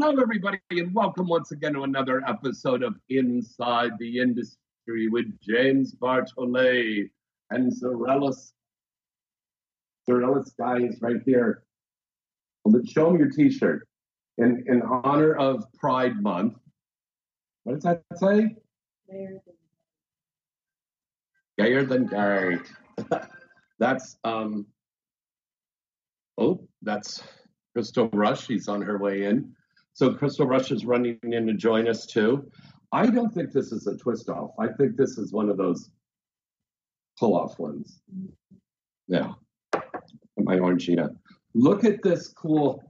Hello, everybody, and welcome once again to another episode of Inside the Industry with James Bartolet and Zarellis. Zarella Skies is right here. Show me your T-shirt in in honor of Pride Month. What does that say? Gayer than gay. that's um. Oh, that's Crystal Rush. She's on her way in. So Crystal Rush is running in to join us too. I don't think this is a twist off. I think this is one of those pull off ones. Yeah. My orange Gina. Look at this cool.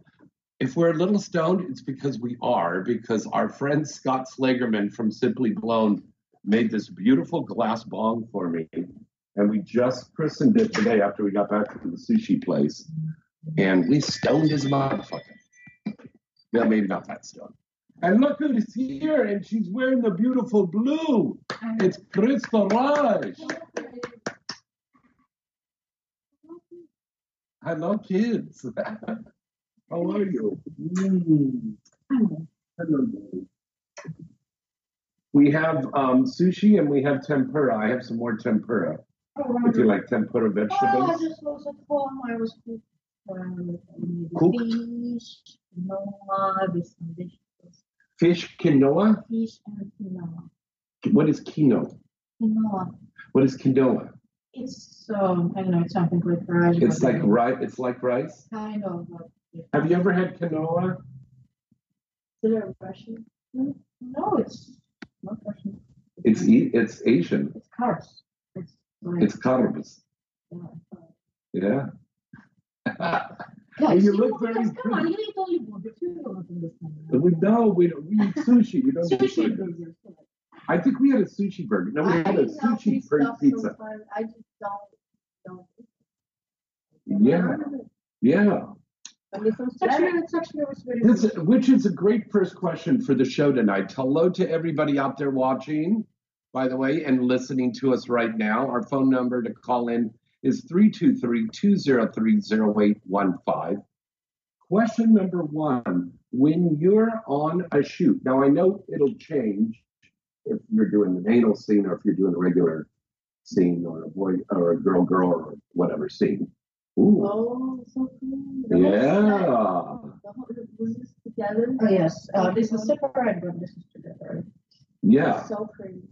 If we're a little stoned, it's because we are, because our friend Scott Slagerman from Simply Blown made this beautiful glass bong for me. And we just christened it today after we got back from the sushi place. And we stoned a motherfucker. Yeah, maybe not that stoned. And look who's here, and she's wearing the beautiful blue. It's Crystal Rush. Hello, kids. How are you? Mm. Hello. We have um, sushi and we have tempura. I have some more tempura. If you like tempura Oh, I vegetables. just was at home. I was Cooked? fish, quinoa, with some vegetables. Fish quinoa. Fish and quinoa. What is quinoa? Quinoa. What is quinoa? It's um, I don't know. It's something like rice. It's like rice. It's like rice. kind of. Have you ever had quinoa? is it Russian? No, it's not Russian. It's e- it's Asian. It's carbs. It's like It's carbs. yeah. Yeah. Guys, you you look very guys, come on, you eat only burgers. You don't understand. But we know we we eat sushi. We don't Sushi burgers. burgers. I think we had a sushi burger. No, we I had a sushi per- stuff pizza. sometimes. I just don't. don't. Yeah, yeah. But it's actually, it's actually was very This, which is a great first question for the show tonight. Hello to everybody out there watching, by the way, and listening to us right now. Our phone number to call in is 323-203-0815. Question number one, when you're on a shoot, now I know it'll change if you're doing an anal scene or if you're doing a regular scene or a boy or a girl girl or whatever scene. Ooh. Oh, so cool. Yeah. set, the Was this together? Oh, yes. Uh, this is separate, but this is together. Yeah. So pretty.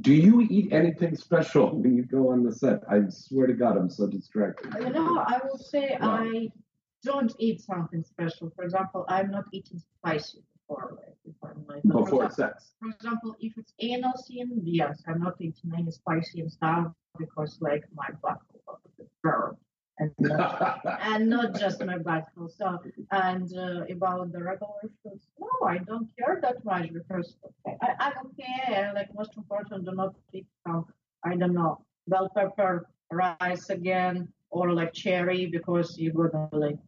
Do you eat anything special when you go on the set? I swear to God, I'm so distracted. You know, I will say Wow. I don't eat something special. For example, I'm not eating spicy before, like, before my for Before example- sex. For example, if it's anal scene, yes, I'm not eating any spicy and stuff because like my butthole was burned. And not, and not just my butthole. So and uh, about the regular foods, no, I don't care that much because I, I'm okay. I, like most important, do not eat some I don't know bell pepper rice again or like cherry because you're gonna like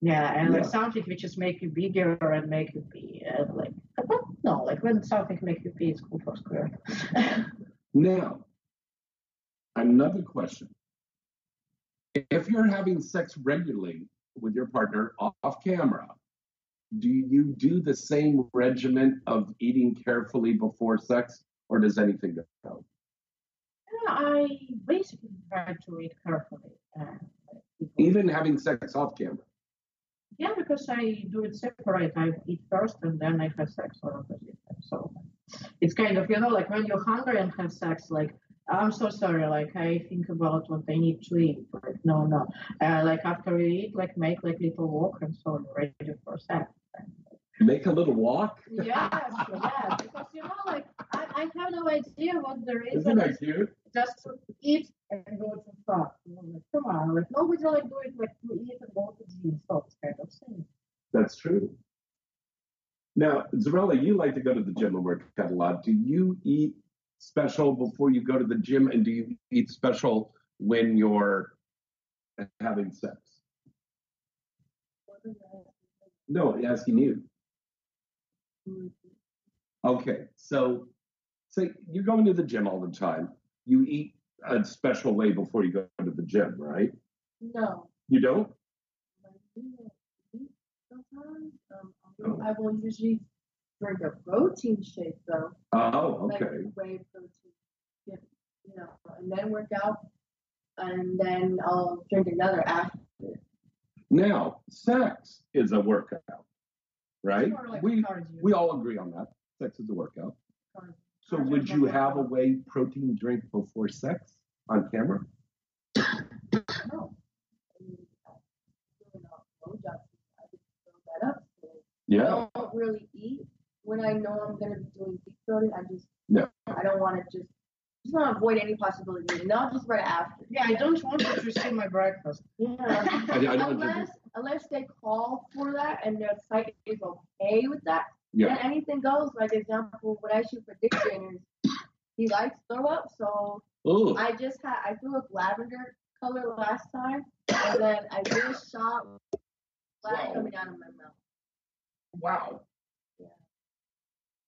yeah, and like something which is make you bigger and make you pee. And like, but no, like when something make you pee, it's cool for square. Now, another question. If you're having sex regularly with your partner off camera, do you do the same regimen of eating carefully before sex, or does anything go? Yeah, I basically try to eat carefully. Uh, Even having sex off camera. yeah, because I do it separate. I eat first and then I have sex or opposite. So it's kind of you know like when you're hungry and have sex, like I'm so sorry, like I think about what I need to eat. Like no, no. Uh, like after you eat, like make like little walk and so you're ready for sex. Make a little walk. Yes, yes, because you know, like I, I have no idea what there is. Isn't that cute? just to eat and go to know, like, come on, like nobody like do it like to eat and go to gym. It's kind of thing. That's true. Now, Zarella, you like to go to the gym and work out a lot. Do you eat special before you go to the gym, and do you eat special when you're having sex? No, asking you. Okay, so say you're going to the gym all the time. You eat a special way before you go to the gym, right? No. You don't? I do eat Sometimes um, I will usually drink a protein shake though, Oh, like okay. whey protein, yeah, you know, and then work out, and then I'll drink another after. Now, sex is a workout, right? Like We we all agree on that. Sex is a workout. Cardio. So Cardio would you have a whey protein drink before sex on camera? No. I mean, I'm doing a blowjob, I just throw that up. So Yeah. I don't really eat when I know I'm gonna be doing deep throating. I just No. I don't want to just just want to avoid any possibility. of eating. Not just right after. Yeah, I don't want you to see my breakfast. Yeah. I, I don't unless unless they call for that and their site is okay with that, yeah. then anything goes. Like example, what I shoot for Dick Jenners, he likes throw up, so Oh, I just had I threw up lavender color last time, and then I just shot black Wow. coming out of my mouth. wow.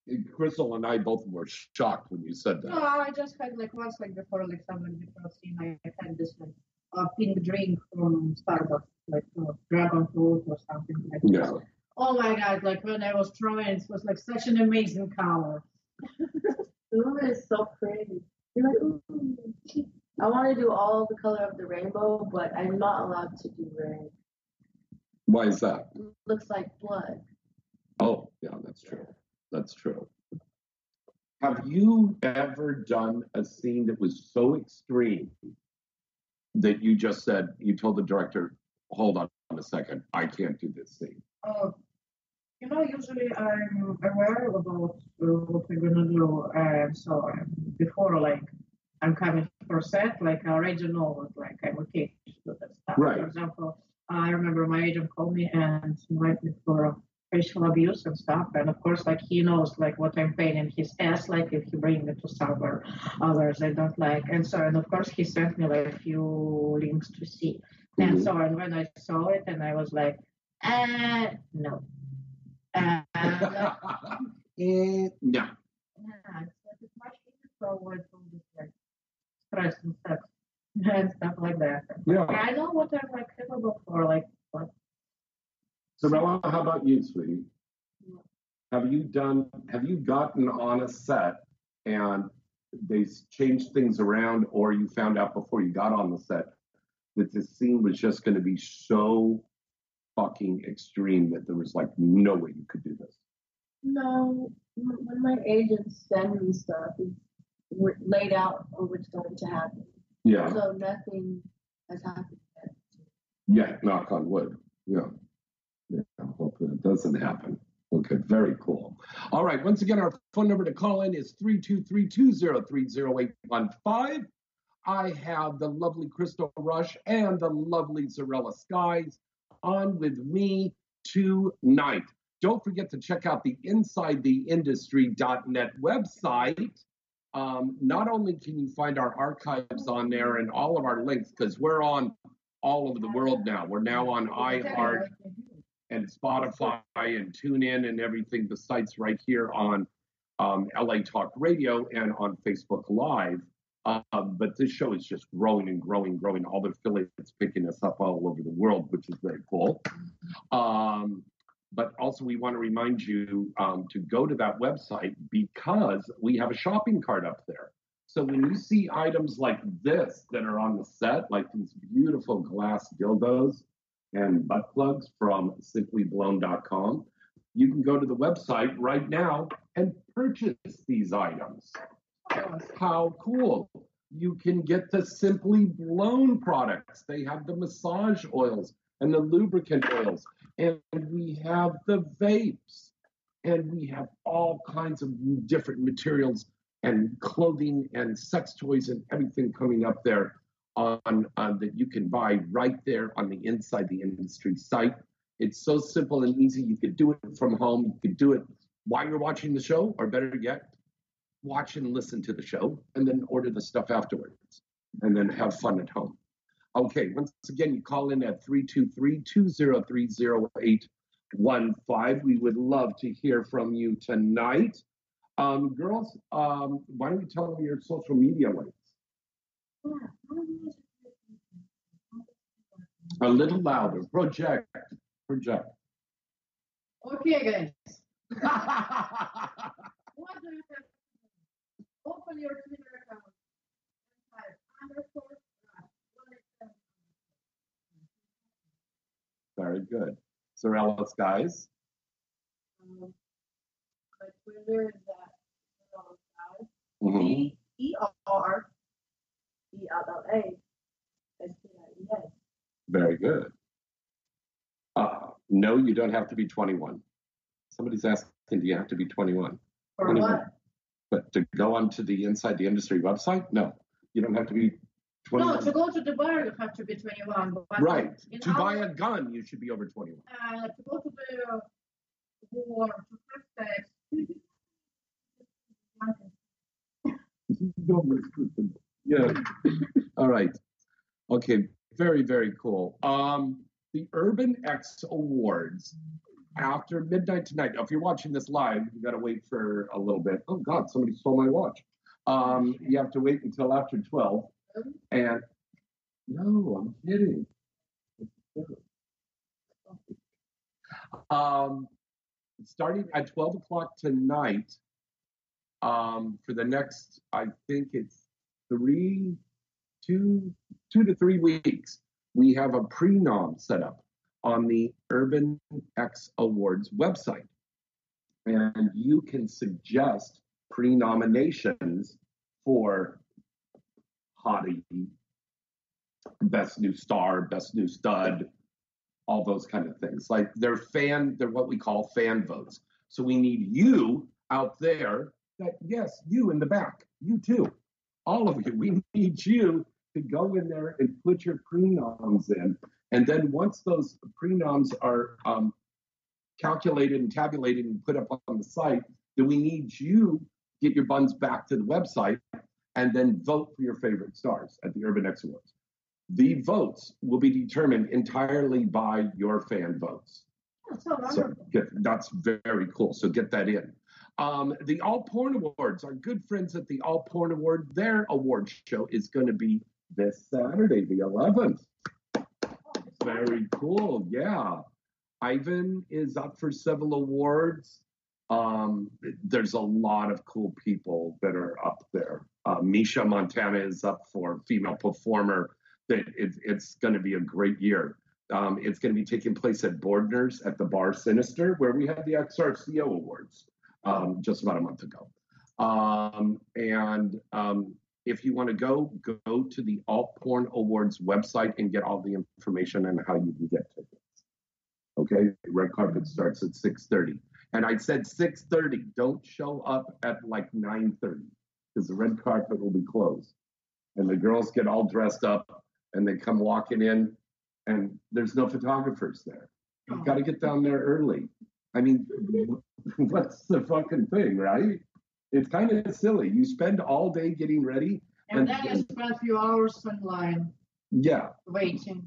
Yeah. Crystal and I both were shocked when you said that. No. I just had like once, like before, like someone before scene, I had this like a pink drink from Starbucks, like uh, dragon fruit or something like Yeah. that. Oh my god! Like when I was trying, it was like such an amazing color. the Ooh, it's so pretty. You're like, ooh. I want to do all the color of the rainbow, but I'm not allowed to do red. Why is that? It looks like blood. Oh, yeah, that's true. That's true. Have you ever done a scene that was so extreme that you just said, you told the director, hold on a second, I can't do this scene? Uh, you know, usually I'm aware about uh, what we're gonna do, and so um, before like I'm coming for set, like I already know what like I'm okay to do that stuff. Right. For example, I remember my agent called me and invited me for facial abuse and stuff, and of course, like he knows like what I'm paying in his ass, like if he bring me to somewhere others I don't like, and so and of course he sent me like a few links to see, and Mhm. so and when I saw it, and I was like, uh, no. And uh, Eh, no. yeah, it's, much easier to avoid all like stress and sex and stuff like that. Yeah. I know what I'm like capable for, like but Zarella, how about you, sweetie? Have you done, have you gotten on a set and they changed things around, or you found out before you got on the set that this scene was just going to be so fucking extreme that there was like no way you could do this? No, when when my agents send me stuff, it's laid out on what's going to happen. Yeah. So nothing has happened yet. Yeah, knock on wood. Yeah. Yeah, hopefully it doesn't happen. Okay, very cool. All right, once again, our phone number to call in is 323-203-0815. I have the lovely Crystal Rush and the lovely Zarella Skies on with me tonight. Don't forget to check out the InsideTheIndustry.net website. Um, not only can you find our archives on there and all of our links, because we're on all over the world now. We're now on iHeart and Spotify and TuneIn and everything besides right here on um, LA Talk Radio and on Facebook Live. Uh, but this show is just growing and growing, growing. All the affiliates picking us up all over the world, which is very cool. Um, but also, we want to remind you um, to go to that website because we have a shopping cart up there. So when you see items like this that are on the set, like these beautiful glass dildos and butt plugs from simplyblown.com, you can go to the website right now and purchase these items. How cool! You can get the Simply Blown products. They have the massage oils and the lubricant oils, and we have the vapes, and we have all kinds of different materials and clothing and sex toys and everything coming up there on, on that you can buy right there on the inside the industry site. It's so simple and easy. You could do it from home. You could do it while you're watching the show, or better yet, watch and listen to the show, and then order the stuff afterwards, and then have fun at home. Okay, once again, you call in at 323 203 0815. We would love to hear from you tonight. Um, girls, um, why don't you tell me your social media links? A little louder. Project. Project. Okay, guys. What do you have? Open your Twitter account. and type underscore Rush, one extension. Very good. Sorellis, guys. Um, my Twitter is at. Mhm. E L L A S T I E S. Very good. Uh, no, you don't have to be 21. Somebody's asking, do you have to be 21? For Twenty-one. what? But to go onto the Inside the Industry website, no, you don't have to be 21. No, to go to the bar, you have to be 21. But right. To buy a gun, you should be over 21. uh, to go to the war, to have sex. Yeah. All right. Okay. Very, very cool. Um, the Urban X Awards after midnight tonight. If you're watching this live, you got to wait for a little bit. Oh God, somebody stole my watch. Um, you have to wait until after 12. And no, I'm kidding. Um, starting at 12 o'clock tonight, um, for the next, I think it's three, two, two to three weeks, we have a pre-nom set up on the Urban X Awards website. And you can suggest pre-nominations for Hottie, Best New Star, Best New Stud, all those kind of things. Like they're fan, they're what we call fan votes. So we need you out there that, yes, you in the back, you too, all of you, we need you to go in there and put your prenoms in. And then once those prenoms are um, calculated and tabulated and put up on the site, then we need you get your buns back to the website and then vote for your favorite stars at the Urban X Awards. The votes will be determined entirely by your fan votes. That's so So that's very cool. So get that in. Um, the Alt Porn Awards, our good friends at the Alt Porn Award, their award show is going to be this Saturday, the 11th. Very cool. Yeah. Ivan is up for several awards. Um, there's a lot of cool people that are up there. Uh, Misha Montana is up for female performer. That it, it's going to be a great year. Um, it's going to be taking place at Boardner's at the Bar Sinister, where we have the XRCO Awards um, just about a month ago. Um, and um, if you want to go, go to the Alt Porn Awards website and get all the information and how you can get tickets. Okay, red carpet starts at 6:30, and I said 6:30. Don't show up at like 9:30 because the red carpet will be closed, and the girls get all dressed up and they come walking in, and there's no photographers there. You've got to get down there early. I mean, what's the fucking thing, right? It's kind of silly. You spend all day getting ready. And then you spend a few hours in line Yeah, waiting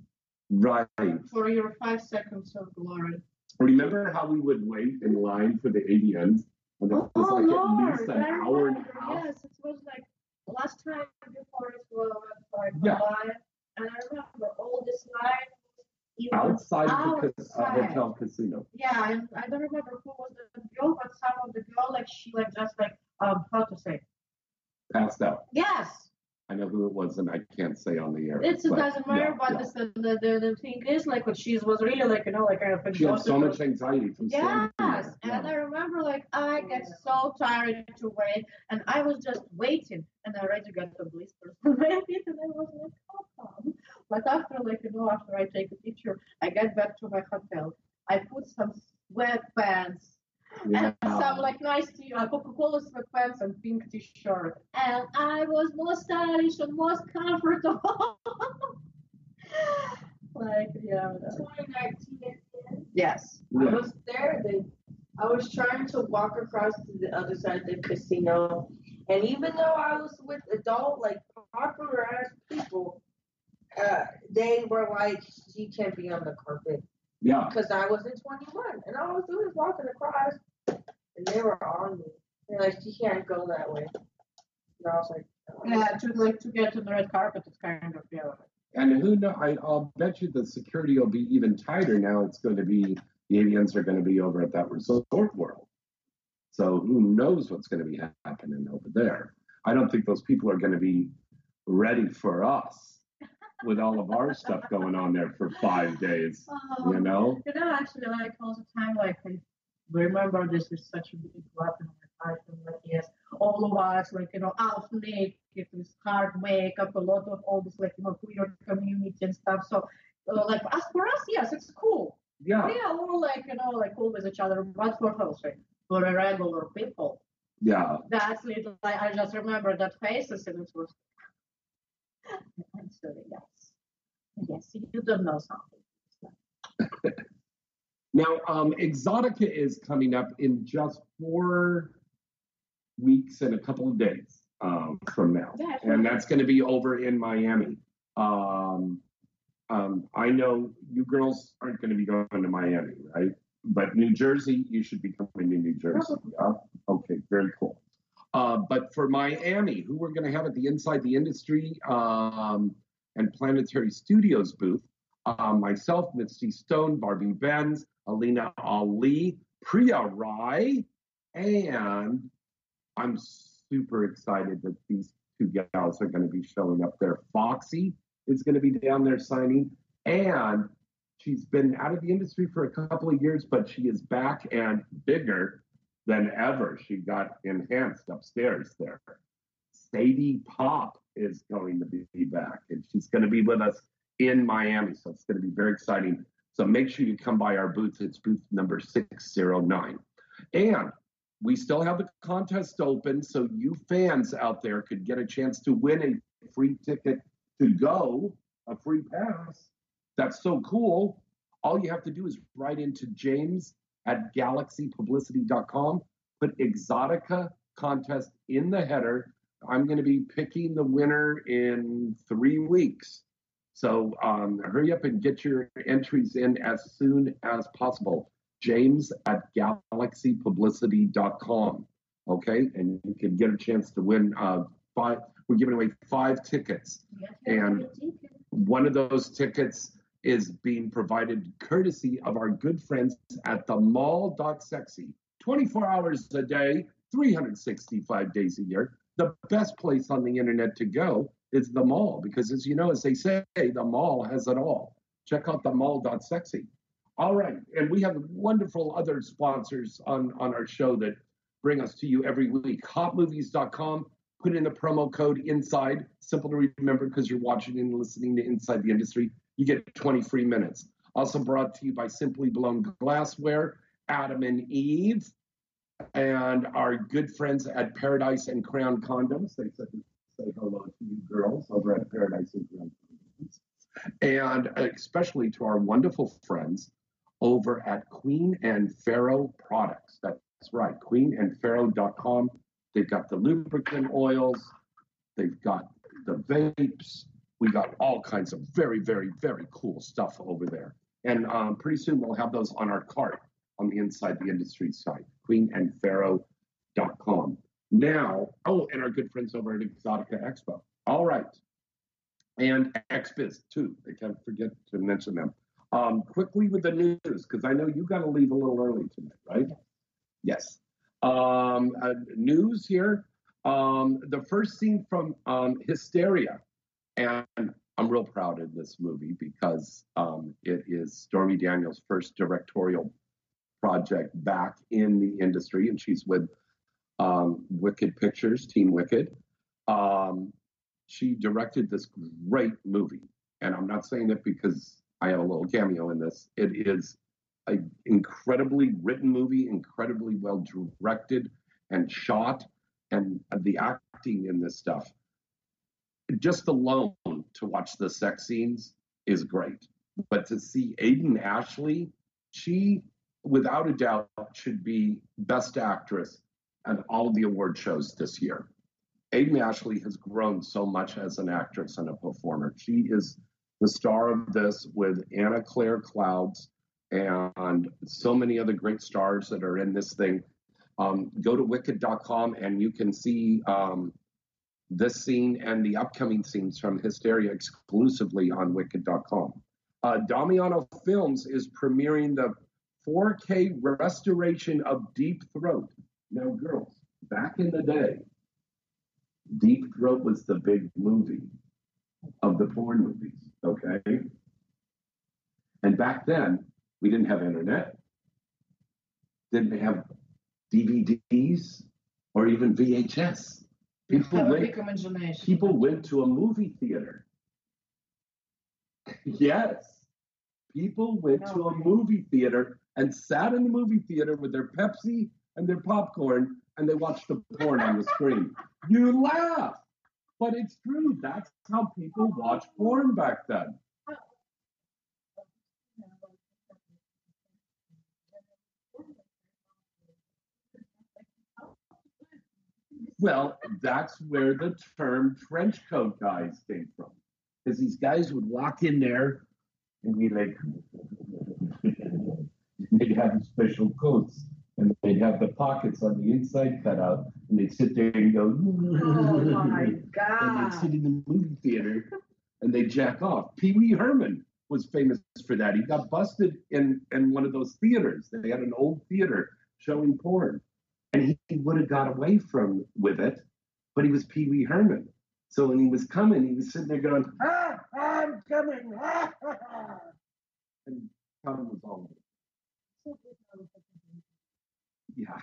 right. for your five seconds of glory. Remember how we would wait in line for the AVNs? And was Oh, like Lord, at least an hour and a half. Yes, it was like last time before it was like Yeah. And I remember all this line. Even Outside of the cas- uh, hotel casino. Yeah, and I don't remember who was the girl, but some of the girl like she like just like um how to say Passed out. yes. I know who it was, and I can't say on the air. It's, it doesn't matter, yeah, but yeah. The, the, the the thing is like what she was really like you know like kind of She had so much anxiety from Yes, there. and I remember like I get so tired to wait, and I was just waiting, and I already got the blisters from my feet, and I was like, how come? But after like you know, after I take a picture, I get back to my hotel. I put some sweatpants Yeah. and some like nice t- uh, Coca-Cola sweatpants and pink t-shirt, and I was more stylish and more comfortable. like yeah, 2019 AVN. yes. I was there. They I was trying to walk across to the other side of the casino, and even though I was with adult, like proper ass people, uh, they were like, "You can't be on the carpet," Yeah. because I wasn't 21, and all I was doing was walking across, and they were on me. They're like, "You can't go that way." And I was like, oh. Yeah, to like to get to the red carpet, it's kind of yeah. And who know? I, I'll bet you the security will be even tighter now. It's going to be the AVNs are going to be over at that resort world. So who knows what's going to be happening over there? I don't think those people are going to be ready for us with all of our stuff going on there for five days. You oh. know? You know, actually, like all the time, like I remember this is such a big weapon in my life, and like yes, all of us, like you know, half naked with hard makeup, a lot of all this like you know queer community and stuff. So, uh, like as for us, yes, it's cool. Yeah. We are all like you know like cool with each other, but for Jose, for a regular people, Yeah. that's little. Like, I just remember that faces, and it was. And so yes, yes, you don't know something. Now, um, Exotica is coming up in just four weeks and a couple of days um, from now. And that's going to be over in Miami. Um, um, I know you girls aren't going to be going to Miami, right? But New Jersey, you should be coming to New Jersey. Yeah? Okay, very cool. Uh, but for Miami, who we're going to have at the Inside the Industry um, and Planetary Studios booth, uh, myself, Misty Stone, Barbie Benz, Alina Ali, Priya Rai, and I'm super excited that these two gals are going to be showing up there. Foxy is going to be down there signing, and she's been out of the industry for a couple of years, but she is back and bigger than ever. She got enhanced upstairs there. Sadie Pop is going to be back, and she's going to be with us in Miami, so it's going to be very exciting. So make sure you come by our booth. It's booth number 609. And we still have the contest open, so you fans out there could get a chance to win a free ticket to go, a free pass. That's so cool. All you have to do is write into James at galaxypublicity.com, put Exotica contest in the header. I'm going to be picking the winner in three weeks. So um, hurry up and get your entries in as soon as possible. James at galaxypublicity.com. Okay, and you can get a chance to win uh, five. We're giving away five tickets, and one of those tickets is being provided courtesy of our good friends at the mall.sexy. 24 hours a day, 365 days a year. The best place on the internet to go is the mall because, as you know, as they say, the mall has it all. Check out the mall.sexy. All right. And we have wonderful other sponsors on, on our show that bring us to you every week. Hotmovies.com. Put in the promo code INSIDE. Simple to remember because you're watching and listening to Inside the Industry. You get 20 free minutes. Also brought to you by Simply Blown Glassware, Adam and Eve, and our good friends at Paradise and Crown Condoms. They said say hello to you girls over at Paradise and And especially to our wonderful friends over at Queen and Pharaoh Products. That's right, queenandpharaoh.com. They've got the lubricant oils, they've got the vapes. We got all kinds of very, very, very cool stuff over there. And um, pretty soon we'll have those on our cart on the Inside the Industry site, queenandpharaoh.com. Now, oh, and our good friends over at Exotica Expo. All right. And XBiz too. I can't forget to mention them. Um, quickly with the news, because I know you got to leave a little early tonight, right? Yes. Um, uh, news here. Um, the first scene from um, Hysteria, and I'm real proud of this movie because um, it is Stormy Daniels' first directorial project back in the industry, and she's with um, Wicked Pictures, Team Wicked. Um, she directed this great movie, and I'm not saying it because I have a little cameo in this. It is an incredibly written movie, incredibly well directed and shot, and the acting in this stuff. Just alone to watch the sex scenes is great, but to see Aiden Ashley, she without a doubt, should be Best Actress at all of the award shows this year. Amy Ashley has grown so much as an actress and a performer. She is the star of this with Anna Claire Clouds and so many other great stars that are in this thing. Um, go to wicked.com and you can see um, this scene and the upcoming scenes from Hysteria exclusively on wicked.com. Uh, Damiano Films is premiering the 4K restoration of Deep Throat. Now, girls, back in the day, Deep Throat was the big movie of the porn movies, okay? And back then, we didn't have internet, didn't have DVDs or even VHS. People went, people went to a movie theater. yes. People went to a movie theater and sat in the movie theater with their Pepsi and their popcorn and they watch the porn on the screen. You laugh, but it's true. That's how people watch porn back then. Well, that's where the term trench coat guys came from. Because these guys would walk in there and be like, they'd have special coats and they'd have the pockets on the inside cut out and they'd sit there and go, Oh my god!" and they'd sit in the movie theater and they'd jack off. Pee Wee Herman was famous for that. He got busted in, in one of those theaters. They had an old theater showing porn. And he, he would have got away from with it, but he was Pee Wee Herman. So when he was coming, he was sitting there going, ah, I'm coming. Ah, ah, ah. And Tom was all yeah.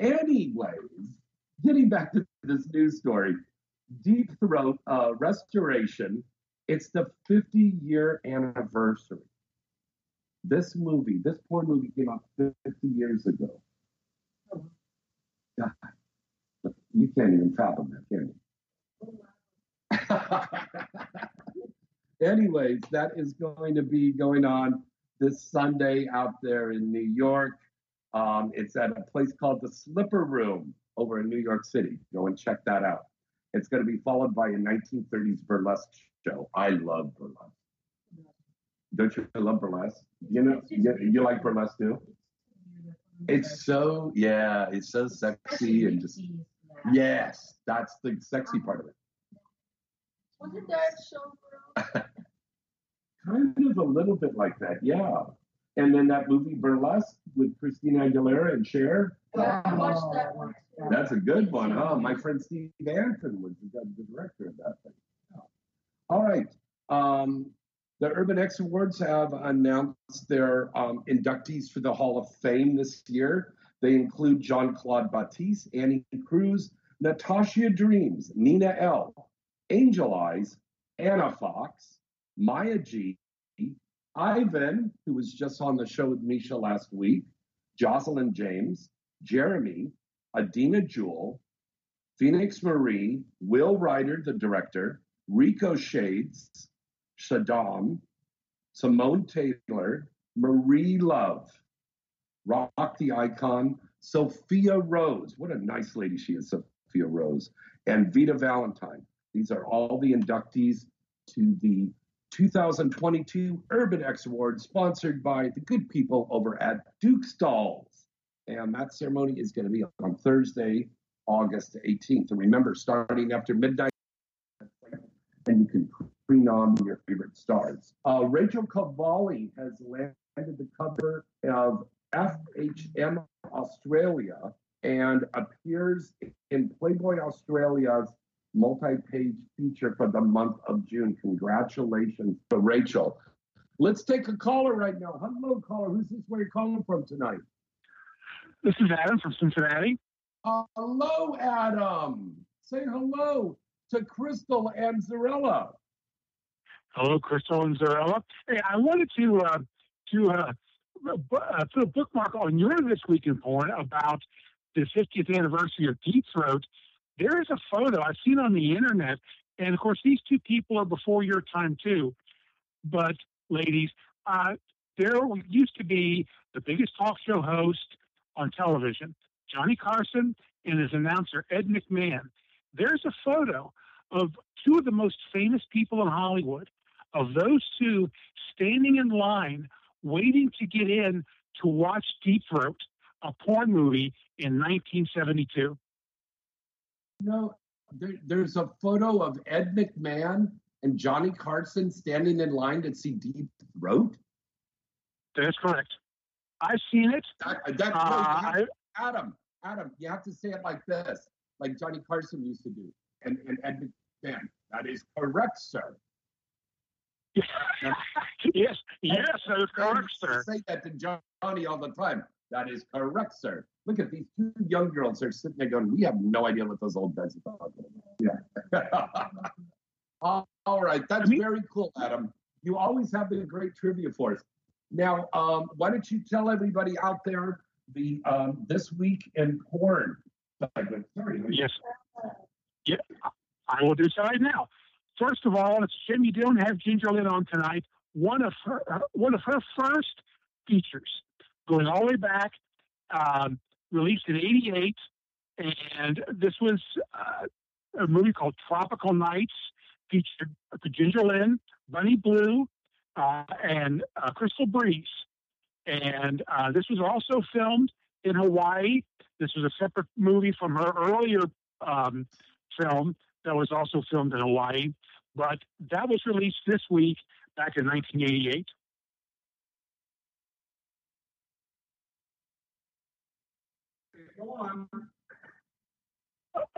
Anyways, getting back to this news story, Deep Throat uh, Restoration, it's the 50 year anniversary. This movie, this porn movie came out 50 years ago. God, you can't even fathom that, can you? Anyways, that is going to be going on this Sunday out there in New York. Um, it's at a place called the Slipper Room over in New York City. Go and check that out. It's going to be followed by a 1930s burlesque show. I love burlesque. Don't you love burlesque? You know, you, you like burlesque too? It's so yeah, it's so sexy and just yes, that's the sexy part of it. Wasn't that showgirl? Kind of a little bit like that, yeah. And then that movie Burlesque with Christina Aguilera and Cher. Yeah, I watched that one. That's a good one, huh? My friend Steve Antin was the, director of that thing. All right. Um, the Urban X Awards have announced their um, inductees for the Hall of Fame this year. They include John Claude Batiste, Annie Cruz, Natasha Dreams, Nina L, Angel Eyes, Anna Fox, Maya G, Ivan, who was just on the show with Misha last week, Jocelyn James, Jeremy, Adina Jewel, Phoenix Marie, Will Ryder, the director, Rico Shades, Saddam, Simone Taylor, Marie Love, Rock the Icon, Sophia Rose. What a nice lady she is, Sophia Rose, and Vita Valentine. These are all the inductees to the 2022 Urban X Awards, sponsored by the good people over at Duke Stalls. And that ceremony is going to be on Thursday, August 18th. And remember, starting after midnight, and you can prenom your favorite stars. Uh, Rachel Cavalli has landed the cover of FHM Australia and appears in Playboy Australia's multi-page feature for the month of June. Congratulations to Rachel. Let's take a caller right now. Hello, caller. Who's this? Where you calling from tonight? This is Adam from Cincinnati. Uh, hello, Adam. Say hello to Crystal and Zarella. Hello, Crystal and Zarella. Hey, I wanted to uh, to uh, uh, put a bookmark on your this week in porn about the 50th anniversary of Deep Throat. There is a photo I've seen on the internet, and of course, these two people are before your time too. But ladies, uh, there used to be the biggest talk show host on television, Johnny Carson, and his announcer, Ed McMahon. There's a photo of two of the most famous people in Hollywood, of those two standing in line waiting to get in to watch Deep Throat, a porn movie in 1972. No, there, there's a photo of Ed McMahon and Johnny Carson standing in line to see Deep Throat. That's correct. I've seen it. That, Uh, no, Adam, Adam, you have to say it like this, like Johnny Carson used to do, and, and Ed McMahon. That is correct, sir. yes, yes, that is I correct, sir. Say that to Johnny all the time. That is correct, sir. Look at these two young girls. They're sitting there going, "We have no idea what those old guys are talking about." Yeah. all all right, that's I mean- very cool, Adam. You always have the great trivia for us. Now, um, why don't you tell everybody out there the um, this week in porn segment? Sorry, Yes. Yeah, I will do so right now. First of all, it's a shame you have Ginger Lynn on tonight. One of her, uh, one of her first features, going all the way back, um, released in '88, and this was uh, a movie called Tropical Nights, featured Ginger Lynn, Bunny Blue, uh, and uh, Crystal Breeze. And uh, this was also filmed in Hawaii. This was a separate movie from her earlier um, film that was also filmed in Hawaii. But that was released this week back in 1988.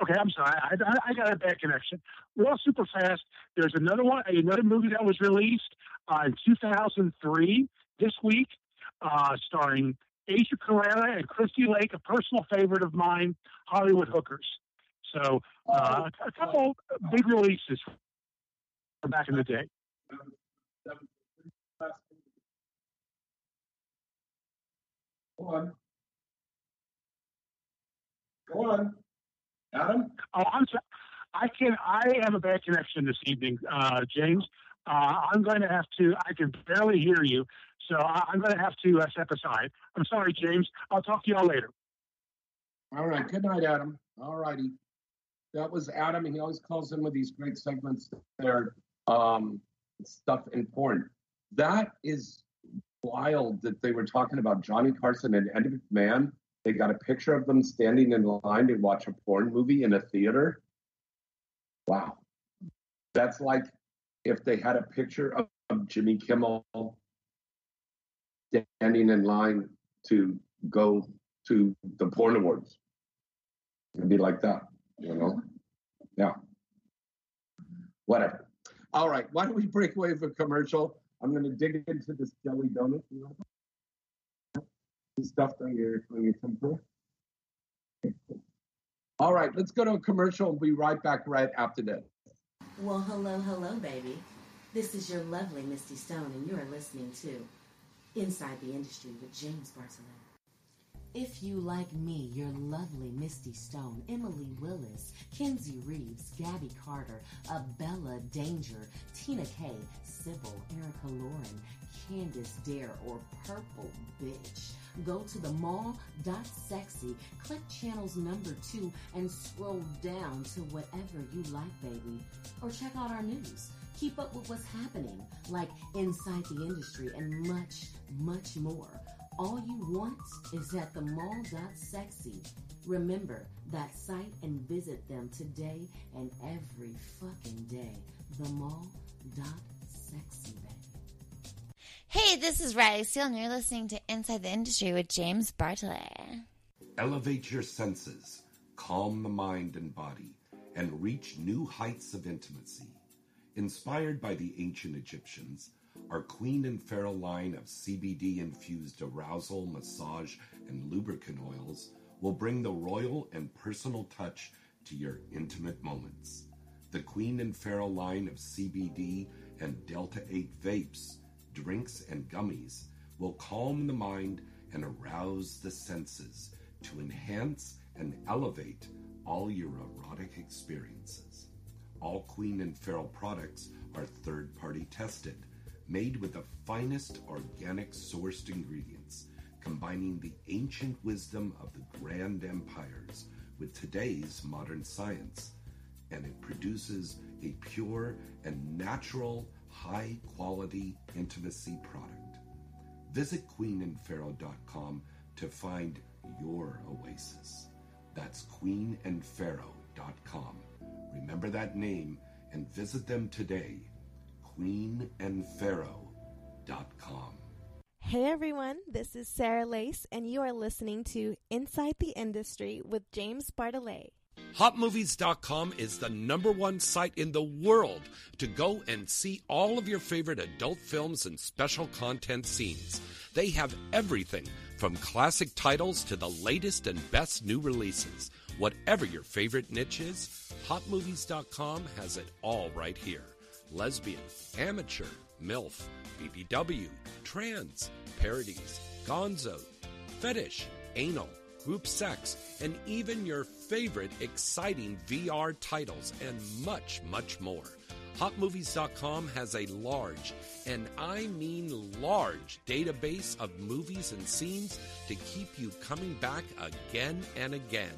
Okay, I'm sorry. I, I, I got a bad connection. Well, super fast. There's another one, another movie that was released uh, in 2003 this week, uh, starring Asia Carrera and Christy Lake, a personal favorite of mine, Hollywood Hookers. So uh, a couple big releases from back in the day. Go on. Go on. Adam? Oh, I'm sorry. I can. I have a bad connection this evening, uh, James. Uh, I'm going to have to. I can barely hear you, so I, I'm going to have to uh, step aside. I'm sorry, James. I'll talk to y'all later. All right. Good night, Adam. All righty. That was Adam. He always calls in with these great segments there, um, stuff important. That is wild that they were talking about Johnny Carson and Ed McMahon. They got a picture of them standing in line to watch a porn movie in a theater. Wow. That's like if they had a picture of, of Jimmy Kimmel standing in line to go to the porn awards. It'd be like that, you know? Yeah. Whatever. All right. Why don't we break away for commercial? I'm going to dig into this jelly donut. Stuffed on your on your temper. All right, let's go to a commercial. We'll be right back right after this. Well, hello, hello, baby. This is your lovely Misty Stone, and you are listening to Inside the Industry with James Barcelona. If you like me, your lovely Misty Stone, Emily Willis, Kenzie Reeves, Gabby Carter, Abella Danger, Tina Kay, Sybil, Erica Lauren, Candace Dare, or Purple Bitch, go to the mall.sexy, click channels number two, and scroll down to whatever you like, baby. Or check out our news. Keep up with what's happening, like Inside the Industry and much, much more. All you want is at the mall.sexy. Remember that site and visit them today and every fucking day. The mall.sexy, baby. Hey, this is Riley Steele, and you're listening to Inside the Industry with James Bartolet. Elevate your senses, calm the mind and body, and reach new heights of intimacy. Inspired by the ancient Egyptians, our Queen and Pharaoh line of CBD infused arousal, massage, and lubricant oils will bring the royal and personal touch to your intimate moments. The Queen and Pharaoh line of CBD and Delta 8 vapes, drinks, and gummies will calm the mind and arouse the senses to enhance and elevate all your erotic experiences. All Queen and Pharaoh products are third party tested. Made with the finest organic sourced ingredients, combining the ancient wisdom of the grand empires with today's modern science. And it produces a pure and natural, high quality intimacy product. Visit queenandpharaoh.com to find your oasis. That's queenandpharaoh.com. Remember that name and visit them today. queenandpharaoh.com. Hey everyone, this is Sarah Lace, and you are listening to Inside the Industry with James Bartolet. HotMovies.com is the number one site in the world to go and see all of your favorite adult films and special content scenes. They have everything from classic titles to the latest and best new releases. Whatever your favorite niche is, HotMovies.com has it all right here. Lesbian, amateur, MILF, BBW, trans, parodies, gonzo, fetish, anal, group sex, and even your favorite exciting VR titles, and much, much more. HotMovies.com has a large, and I mean large, database of movies and scenes to keep you coming back again and again.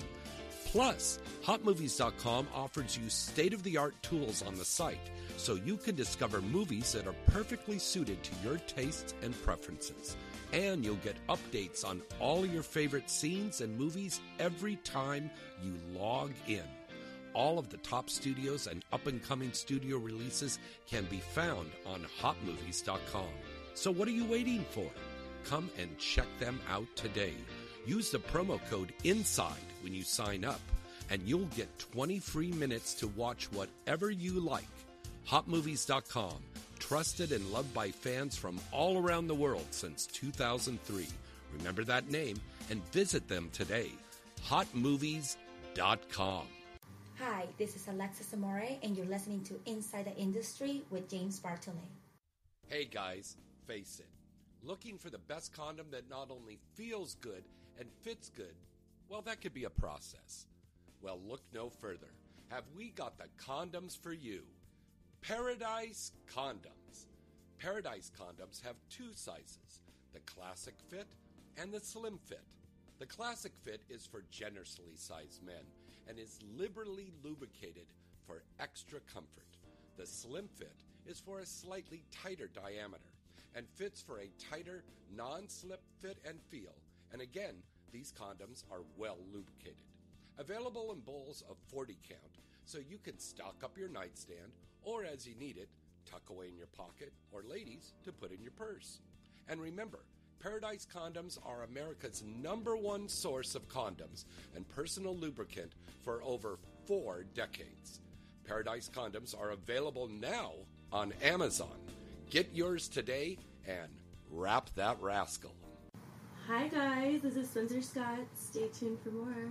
Plus, HotMovies.com offers you state of the art tools on the site so you can discover movies that are perfectly suited to your tastes and preferences. And you'll get updates on all your favorite scenes and movies every time you log in. All of the top studios and up and coming studio releases can be found on hotmovies.com. So, what are you waiting for? Come and check them out today. Use the promo code INSIDE when you sign up, and you'll get 20 free minutes to watch whatever you like. HotMovies.com, trusted and loved by fans from all around the world since 2003. Remember that name and visit them today. HotMovies.com. Hi, this is Alexis Amore, and you're listening to Inside the Industry with James Bartolet. Hey guys, face it. Looking for the best condom that not only feels good and fits good, well, that could be a process. Well, look no further. Have we got the condoms for you? Paradise Condoms. Paradise Condoms have two sizes the classic fit and the slim fit. The classic fit is for generously sized men and is liberally lubricated for extra comfort. The slim fit is for a slightly tighter diameter and fits for a tighter, non slip fit and feel. And again, these condoms are well lubricated. Available in bowls of 40 count, so you can stock up your nightstand or as you need it, tuck away in your pocket, or ladies, to put in your purse. And remember, Paradise Condoms are America's number one source of condoms and personal lubricant for over four decades. Paradise Condoms are available now on Amazon. Get yours today and wrap that rascal. Hi guys, this is Spencer Scott. Stay tuned for more.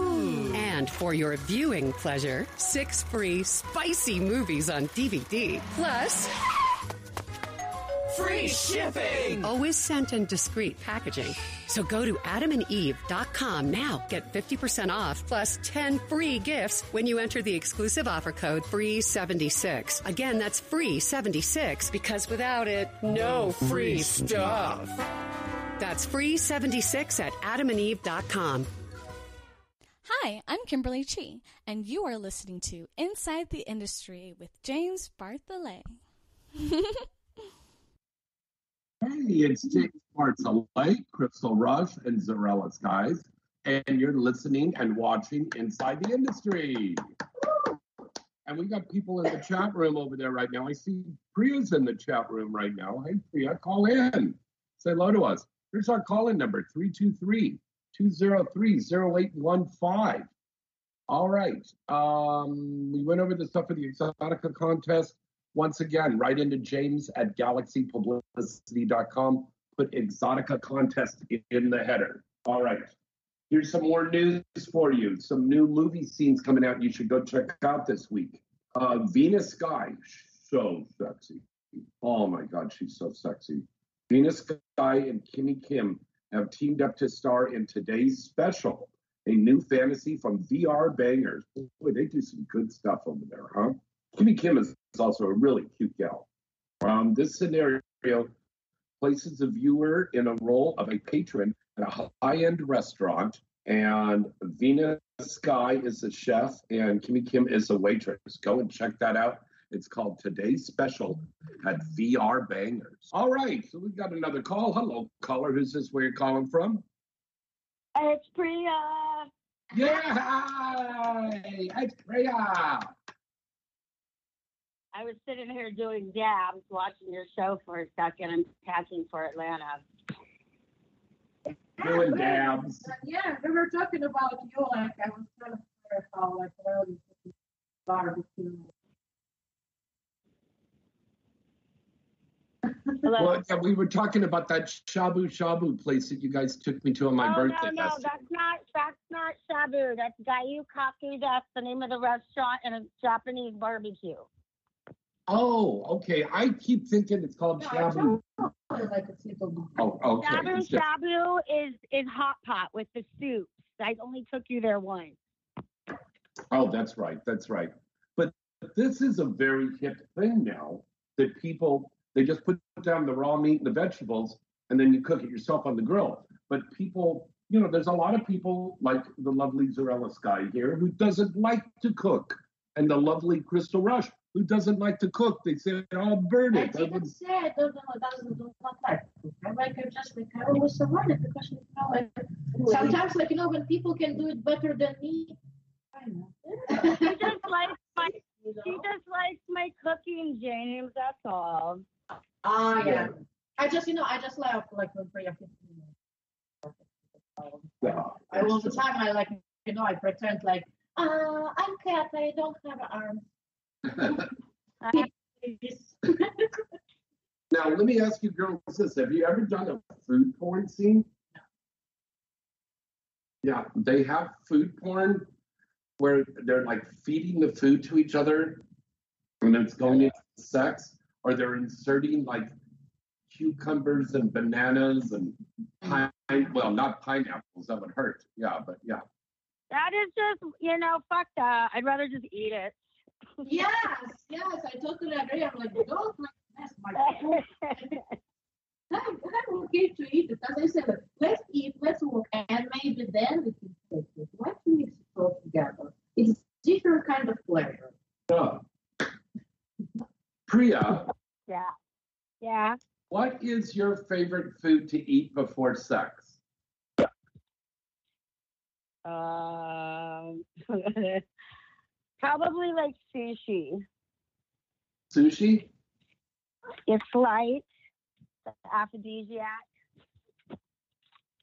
And for your viewing pleasure, six free spicy movies on DVD. Plus, Free shipping! Always sent in discreet packaging. So go to adamandeve.com now. Get 50% off plus 10 free gifts when you enter the exclusive offer code FREE76. Again, that's FREE76 because without it, no free stuff. That's FREE76 at adamandeve.com. Hi, I'm Kimberly Chi, and you are listening to Inside the Industry with James Bartolet. Hey, it's James Bartolet, Crystal Rush, and Zarellas, guys. And you're listening and watching Inside the Industry. And we got people in the chat room over there right now. I see Priya's in the chat room right now. Hey, Priya, call in. Say hello to us. Here's our call-in number, 323 203 0815. All right. Um, we went over the stuff for the Exotica contest. once again, write into James at galaxypublicity.com. Put Exotica contest in the header. All right. Here's some more news for you. Some new movie scenes coming out you should go check out this week. Uh, Venus Sky, so sexy. Oh my God, she's so sexy. Venus Sky and Kimmy Kim have teamed up to star in today's special, a new fantasy from VR Bangers. Boy, they do some good stuff over there, huh? Kimmy Kim is also a really cute gal. Um, this scenario places the viewer in a role of a patron at a high-end restaurant, and Venus Sky is the chef, and Kimmy Kim is the waitress. Go and check that out. It's called Today's Special at VR Bangers. All right, so we've got another call. Hello, caller. Who's this? Where you're calling from? It's Priya. Yeah, hi, it's Priya. I was sitting here doing dabs, watching your show for a second and packing for Atlanta. Doing dabs. Yeah, we were talking about you. Like I was trying to figure out like where you Well, yeah, we were talking about that shabu shabu place that you guys took me to on my oh, birthday. no, no, that's not that's not shabu. That's Gyu-Kaku. That's the name of the restaurant and it's Japanese barbecue. Oh, okay. I keep thinking it's called shabu. Like. Oh, okay. Shabu shabu is is hot pot with the soups. I only took you there once. Oh, that's right. That's right. But this is a very hip thing now that people they just put down the raw meat and the vegetables and then you cook it yourself on the grill. But people, you know, there's a lot of people like the lovely Zarella Sky here who doesn't like to cook, and the lovely Crystal Rush who doesn't like to cook. They say, "I'll burn I it." didn't say I don't know. Doesn't do not like. I like I just like I always surround it because you know sometimes like you know when people can do it better than me. I know. She just likes my she just likes my cooking, James. That's all. Ah, yeah. I just, you know, I just laugh like when Priya hits me. Yeah. I all the time, I like, you know, I pretend like, uh, I'm cat, I don't have arms. Now, let me ask you, girls, this: Have you ever done a food porn scene? Yeah, they have food porn where they're like feeding the food to each other, and it's going into sex, or they're inserting like cucumbers and bananas and pine. Well, not pineapples; that would hurt. Yeah, but yeah. That is just, you know, fuck that. I'd rather just eat it. yes, yes, I totally agree. I'm like, don't like mess my I'm, I'm okay to eat it. As I said, let's eat, let's walk, and maybe then we can taste it. Let's mix it all together. It's different kind of flavor. Yeah. Priya, Yeah. Yeah. what is your favorite food to eat before sex? Um, probably like sushi. Sushi? It's light, it's aphrodisiac.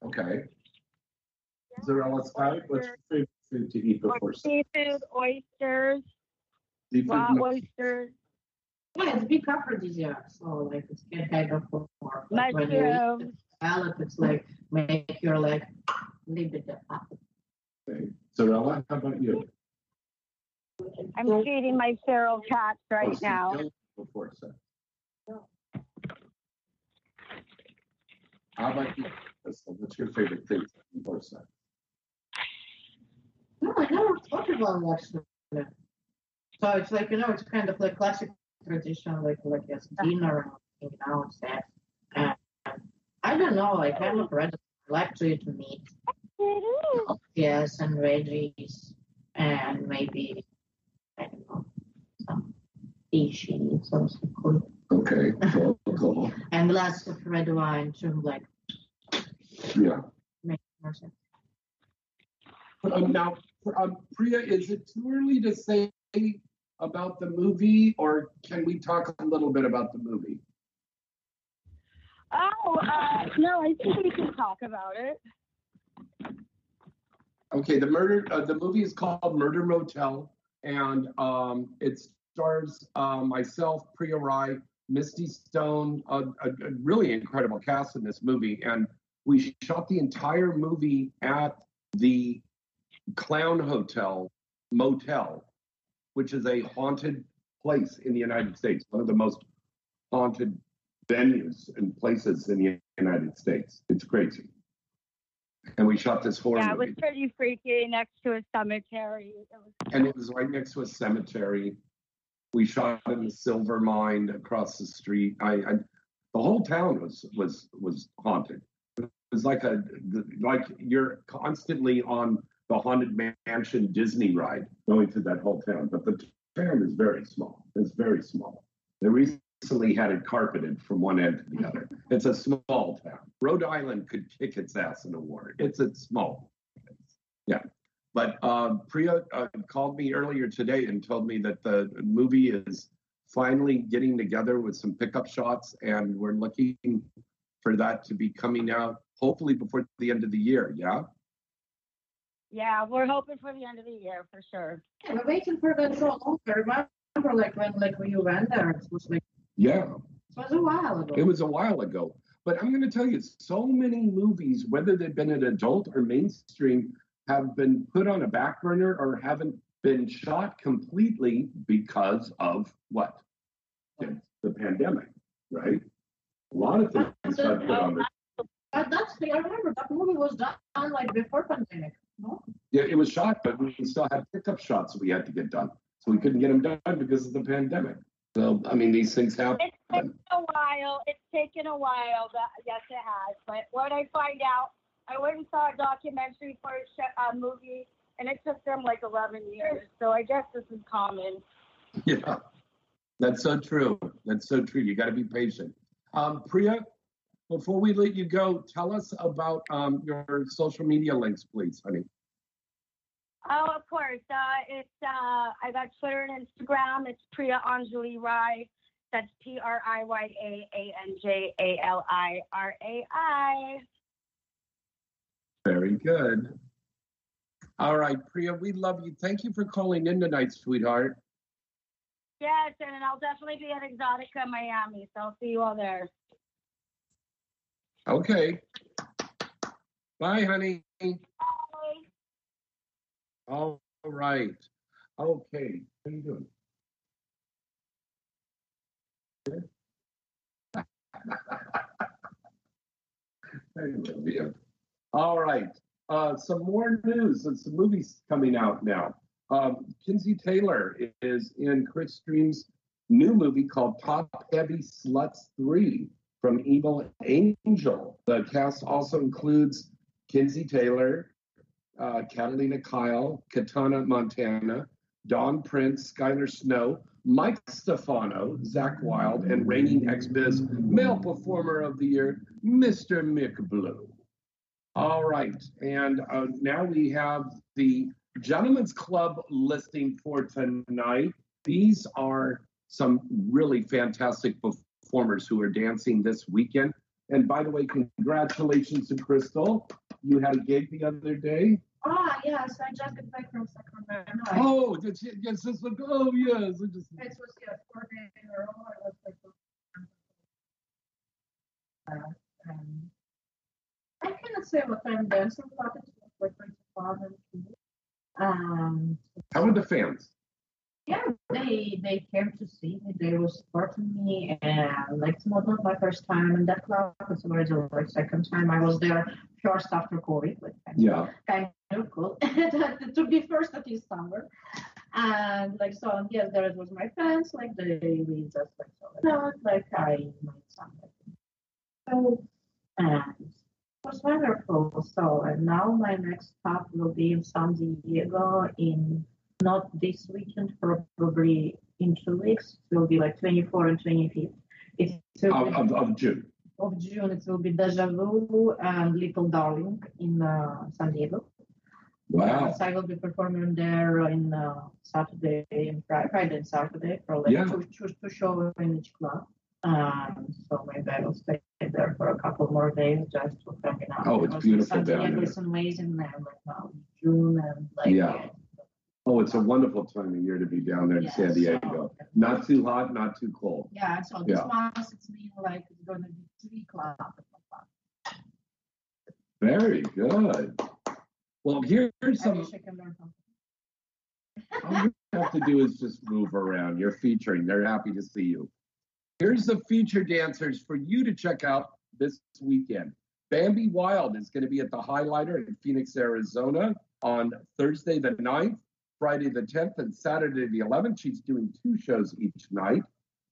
Okay. Zarella Sky, what's your favorite food to eat before sex? Seafood, oysters, Seafood raw mix- oysters, Yeah, it's big aphrodisiac, so like it's can kind of for like when you eat mushrooms. salad, it's like make your like libido up. Okay. Zarella, how about you? I'm feeding my feral cats Oh, right so now. don't Before sex. How about you? What's your favorite thing before sex? No, I never thought about that. So it's like you know, it's kind of like classic tradition, like like yes, dinner, hanging out, sex. And I don't know, like I'm a predator. I like to eat meat. Yes, and veggies, and maybe I don't know some fish. It's also cool. Okay. Cool. cool. And glass of red wine to like Yeah. make more sense. Um, now, um, Priya, is it too early to say about the movie, or can we talk a little bit about the movie? Oh, uh, no, I think we can talk about it. Okay, the murder. Uh, the movie is called Murder Motel, and um, it stars uh, myself, Priya Rai, Misty Stone, a, a, a really incredible cast in this movie. And we shot the entire movie at the Clown Hotel Motel, which is a haunted place in the United States, one of the most haunted venues and places in the United States. It's crazy. And we shot this horror Yeah, it was movie. pretty freaky next to a cemetery. It was and it was right next to a cemetery. We shot in the silver mine across the street. I, I the whole town was was was haunted. It was like a like you're constantly on the haunted mansion Disney ride going through that whole town. But the town is very small. It's very small. They recently had it carpeted from one end to the other. It's a small town. Rhode Island could kick its ass in a war. It's a small. Yeah. But um, Priya uh, called me earlier today and told me that the movie is finally getting together with some pickup shots, and we're looking for that to be coming out hopefully before the end of the year. Yeah. Yeah, we're hoping for the end of the year for sure. Yeah, we're waiting for that so long. I remember, like when like when you went there, it was like Yeah. it was a while ago. It was a while ago. But I'm going to tell you, so many movies, whether they've been an adult or mainstream, have been put on a back burner or haven't been shot completely because of what? The, the pandemic, right? A lot of things got put on the But that's the I remember that movie was done like before pandemic. No. Yeah, it was shot, but we still had pickup shots we had to get done. So we couldn't get them done because of the pandemic. So, I mean, these things happen. It's taken a while. It's taken a while. That, yes, it has. But what I find out, I went and saw a documentary for a sh- uh, movie, and it took them like 11 years. So I guess this is common. Yeah, that's so true. That's so true. You got to be patient. Um, Priya, before we let you go, tell us about um, your social media links, please, honey. Oh, of course. Uh, it's uh, I got Twitter and Instagram. It's Priya Anjali Rai. That's P R I Y A A N J A L I R A I. Very good. All right, Priya, we love you. Thank you for calling in tonight, sweetheart. Yes, and I'll definitely be at Exotica Miami. So I'll see you all there. Okay. Bye, honey. Bye. All right. Okay. How you doing? Good? I love. All right. Uh, some more news and some movies coming out now. Um, Kinsey Taylor is in Chris Streams' new movie called Top Heavy Sluts 3 from Evil Angel. The cast also includes Kinsey Taylor, uh, Catalina Kyle, Katana Montana, Dawn Prince, Skylar Snow, Mike Stefano, Zach Wild, and reigning XBIZ male performer of the year, Mr. Mick Blue. All right, and uh, now we have the Gentlemen's Club listing for tonight. These are some really fantastic performers who are dancing this weekend. And by the way, congratulations to Crystal. You had a gig the other day. Ah, yes, I just got back from Sacramento. Oh, yes, yes, yes, look, oh, yes. I just, It was yeah, four days in a row. I was like, uh, um, I cannot say what I'm dancing, but it was like 25 and two. Um, how are the fans? Yeah, they they came to see me. They were supporting me, and like it's not my first time in that club. It's already like second time I was there first after COVID. Like kind of- Yeah. kind of cool to be first at least somewhere. And like so, and yes, there it was my friends. Like they we just like so out. Like I made some like so and it was wonderful. So and now my next stop will be in San Diego in not this weekend, probably in two weeks. It will be like 24 and 25th. It will Of, of, of June. of June, it will be Deja Vu and Little Darling in uh, San Diego. Wow. So I will be performing there in uh, Saturday and Friday, Friday and Saturday for like Yeah. two, two, two shows in each club. Um, so maybe I will stay there for a couple more days just to hang out. Oh, it's Because beautiful San down Diego there. is amazing there right now, June and like Yeah. Oh, it's a wonderful time of year to be down there in Yeah, San Diego. Not too hot, not too cold. Yeah, so this Yeah. month it's been like it's gonna be three o'clock. Very good. Well, here- here's I some. wish I can learn something. All you have to do is just move around. You're featuring. They're happy to see you. Here's the feature dancers for you to check out this weekend. Bambi Wild is going to be at the Highlighter in Phoenix, Arizona on Thursday the 9th, Friday the 10th, and Saturday the 11th. She's doing two shows each night.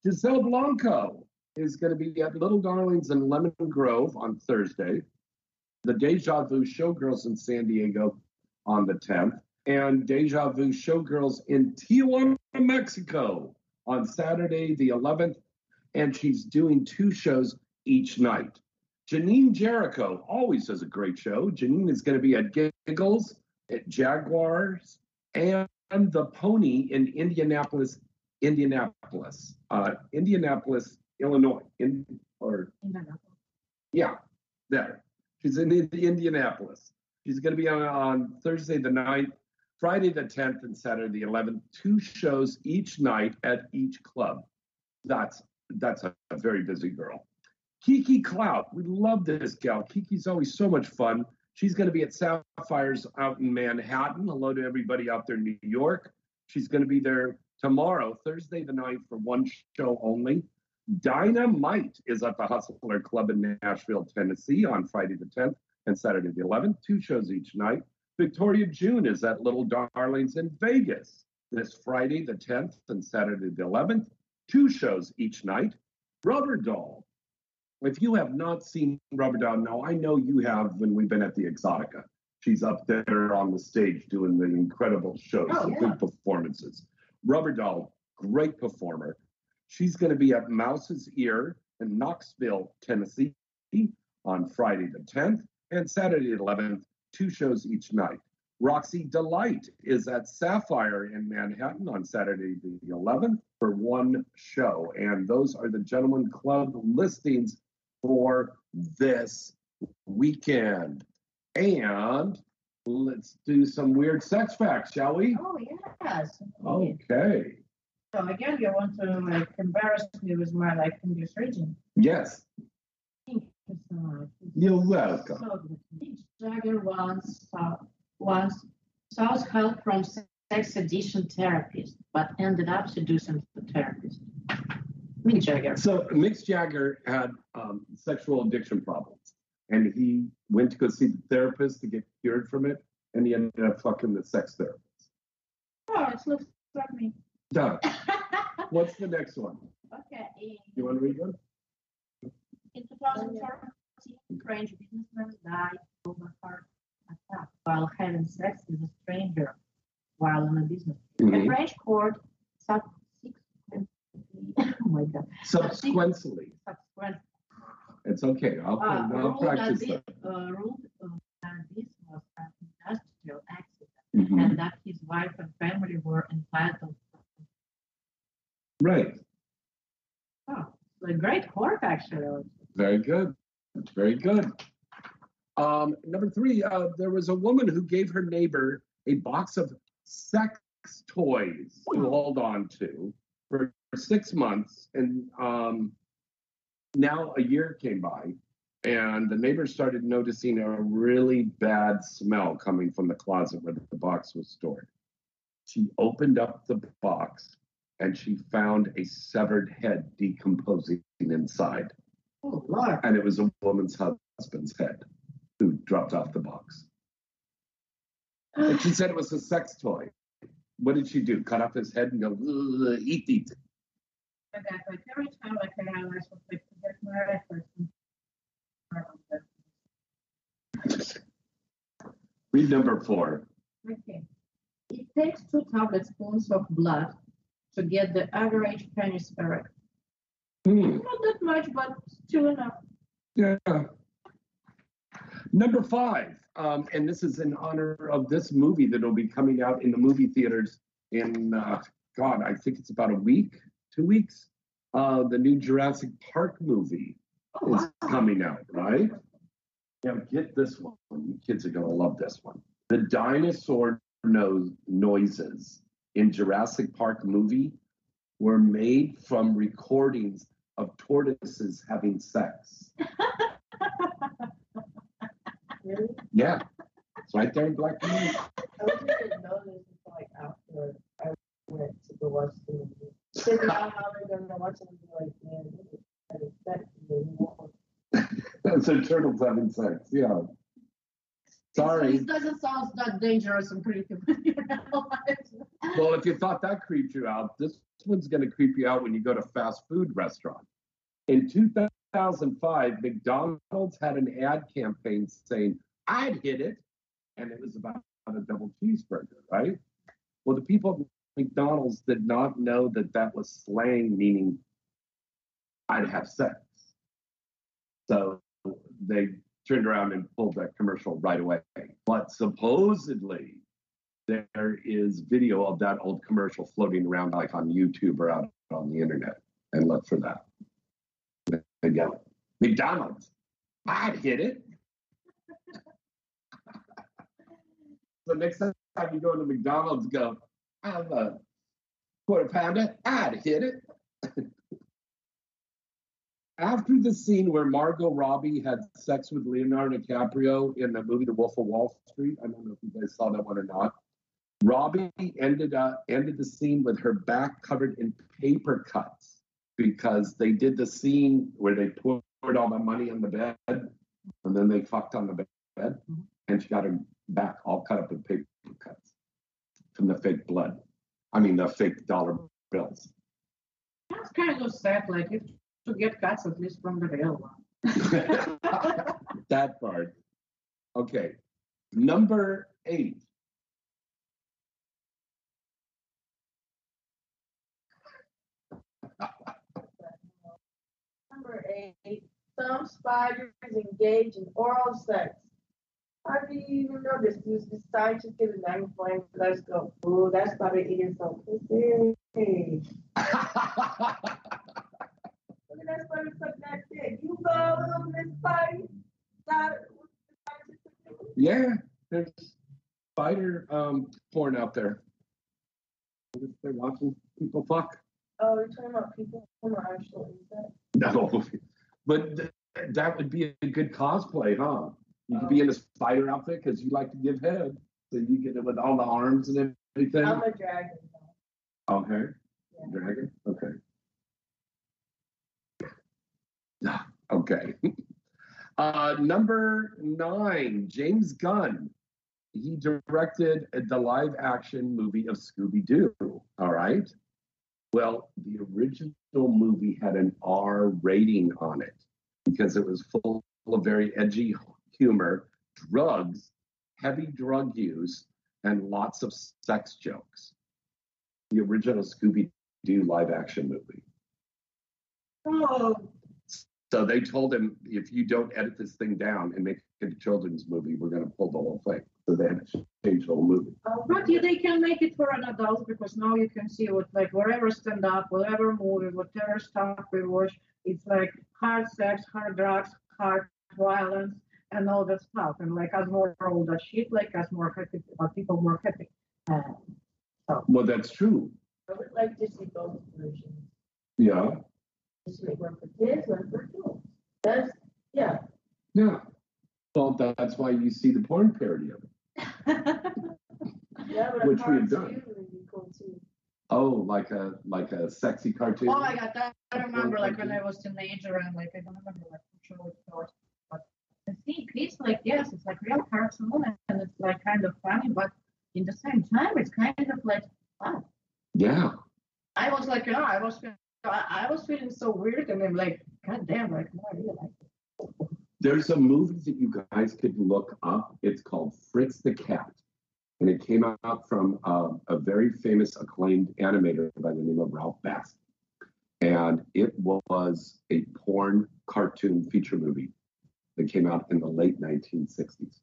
Giselle Blanco is going to be at Little Darlings in Lemon Grove on Thursday. The Deja Vu Showgirls in San Diego on the 10th, and Deja Vu Showgirls in Tijuana, Mexico on Saturday the 11th. And she's doing two shows each night. Janine Jericho always does a great show. Janine is going to be at Giggles, at Jaguars, and the Pony in Indianapolis, Indianapolis, uh, Indianapolis, Illinois, in or yeah, there. She's in Indi- Indianapolis. She's going to be on, on Thursday the 9th, Friday the 10th, and Saturday the 11th. Two shows each night at each club. That's that's a, a very busy girl. Kiki Clout, we love this gal. Kiki's always so much fun. She's going to be at Sapphires out in Manhattan. Hello to everybody out there in New York. She's going to be there tomorrow, Thursday the 9th, for one show only. Dynamite is at the Hustler Club in Nashville, Tennessee on Friday the 10th and Saturday the 11th, two shows each night. Victoria June is at Little Darlings in Vegas this Friday the 10th and Saturday the 11th, two shows each night. Rubber Doll. If you have not seen Rubber Doll, now I know you have when we've been at the Exotica. She's up there on the stage doing the incredible shows, Oh, yeah. good performances. Rubber Doll, great performer. She's going to be at Mouse's Ear in Knoxville, Tennessee on Friday the 10th and Saturday the 11th, two shows each night. Roxy Delight is at Sapphire in Manhattan on Saturday the 11th for one show. And those are the Gentlemen Club listings for this weekend. And let's do some weird sex facts, shall we? Oh yes. Okay. So again, you want to like embarrass me with my like English region. Yes, Thank you so much. you're welcome. So. Mick Jagger once sought, once sought help from sex addiction therapist, but ended up seducing the therapist. Mick Jagger. So Mick Jagger had um, sexual addiction problems, and he went to go see the therapist to get cured from it, and he ended up fucking the sex therapist. Oh, it looks like me. Done. What's the next one? Okay. You want to read one? In 2014, French businessman died of a heart attack while having sex with a stranger while on a business. trip. A Mhm. French court oh my god, Subsequently. subsequently It's okay. I'll, uh, I'll ruled, practice that. uh, ruled uh, that this was an industrial accident Mhm. and that his wife and family were entitled. Right. Oh, a great court actually. Very good. Very good. Um, number three, uh, there was a woman who gave her neighbor a box of sex toys to hold on to for six months. And um, now a year came by, and the neighbor started noticing a really bad smell coming from the closet where the box was stored. She opened up the box and she found a severed head decomposing inside. Oh, Lord. And it was a woman's husband's head who dropped off the box. And she said it was a sex toy. What did she do? Cut off his head and go, eat, eat. That, like every time I realized was like to get my efforts. Read number four. Okay. It takes two tablespoons of blood to get the average penis erect. Hmm. Not that much, but still enough. Yeah. Number five, um, and this is in honor of this movie that will be coming out in the movie theaters in, uh, God, I think it's about a week, two weeks. Uh, the new Jurassic Park movie is coming out, right? Now get this one. You kids are to love this one. The dinosaur no- noises in Jurassic Park movie were made from recordings of tortoises having sex. Really? Yeah, it's right there in black and white. I didn't know this until like after I went to the movie. Because now how they're gonna watch it and be like, man, this is kind of sexy and so turtles having sex. Yeah. Sorry. It doesn't sound that dangerous and creepy. when you realize. Well, if you thought that creeped you out, this one's going to creep you out when you go to fast food restaurant. In 2005, McDonald's had an ad campaign saying, "I'd hit it," and it was about a double cheeseburger, right? Well, the people McDonald's did not know that that was slang, meaning I'd have sex. So they turned around and pulled that commercial right away. But supposedly, there is video of that old commercial floating around like on YouTube or out on the internet. And look for that. Again, McDonald's. I'd hit it. so next time you go to McDonald's, go, I have a quarter pounder. I'd hit it. After the scene where Margot Robbie had sex with Leonardo DiCaprio in the movie The Wolf of Wall Street, I don't know if you guys saw that one or not. Robbie ended up ended the scene with her back covered in paper cuts because they did the scene where they poured all the money on the bed and then they fucked on the bed mm-hmm. and she got her back all cut up in paper cuts from the fake blood. I mean the fake dollar bills. That's kind of sad. Like if to get cuts at least from the real one. that part. Okay. Number eight. Number eight, some spiders engage in oral sex. Do you even know this? Do the scientists get a magnifying glass go, oh, that spider eating some pussy. Look at that spider sucking that dick. You go, little Miss Spidey. That- what the? Yeah, there's spider um, porn out there. They're watching people fuck. Oh, you're talking about people who are actually that. No, but th- that would be a good cosplay, huh? You could be in a spider outfit because you like to give head, so you get it with all the arms and everything. I'm a dragon. Okay, dragon. Okay. Okay. Uh, number nine, James Gunn. He directed the live action movie of Scooby Doo. All right. Well, the original movie had an R rating on it because it was full of very edgy humor, drugs, heavy drug use, and lots of sex jokes. The original Scooby Doo live action movie. Oh, So they told him, if you don't edit this thing down and make it a children's movie, we're going to pull the whole thing. So they had to change the whole movie. Uh, but yeah, they can make it for an adult because now you can see what like wherever stand up, whatever movie, whatever stuff we watch, it's like hard sex, hard drugs, hard violence, and all that stuff. And like as more all that shit, like as more happy, uh, people more happy. Um, Well, that's true. I would like to see both versions. Yeah. Just make one for kids, one for adults. That's, yeah. Yeah. Well, that's why you see the porn parody of it. Yeah, but Which a we had cartoon done. would be cool too. Oh, like a like a sexy cartoon. Oh my god, that, I remember like when I was teenager and like I don't remember like which show it was, I think it's like yes, it's like real cartoon and it's like kind of funny, but in the same time it's kind of like wow. Yeah. I was like, yeah, I was I, I was feeling so weird and I'm like, god damn, like no, I really like it. There's a movie that you guys could look up. It's called Fritz the Cat. And it came out from uh, a very famous acclaimed animator by the name of Ralph Bass. And it was a porn cartoon feature movie that came out in the late 1960s.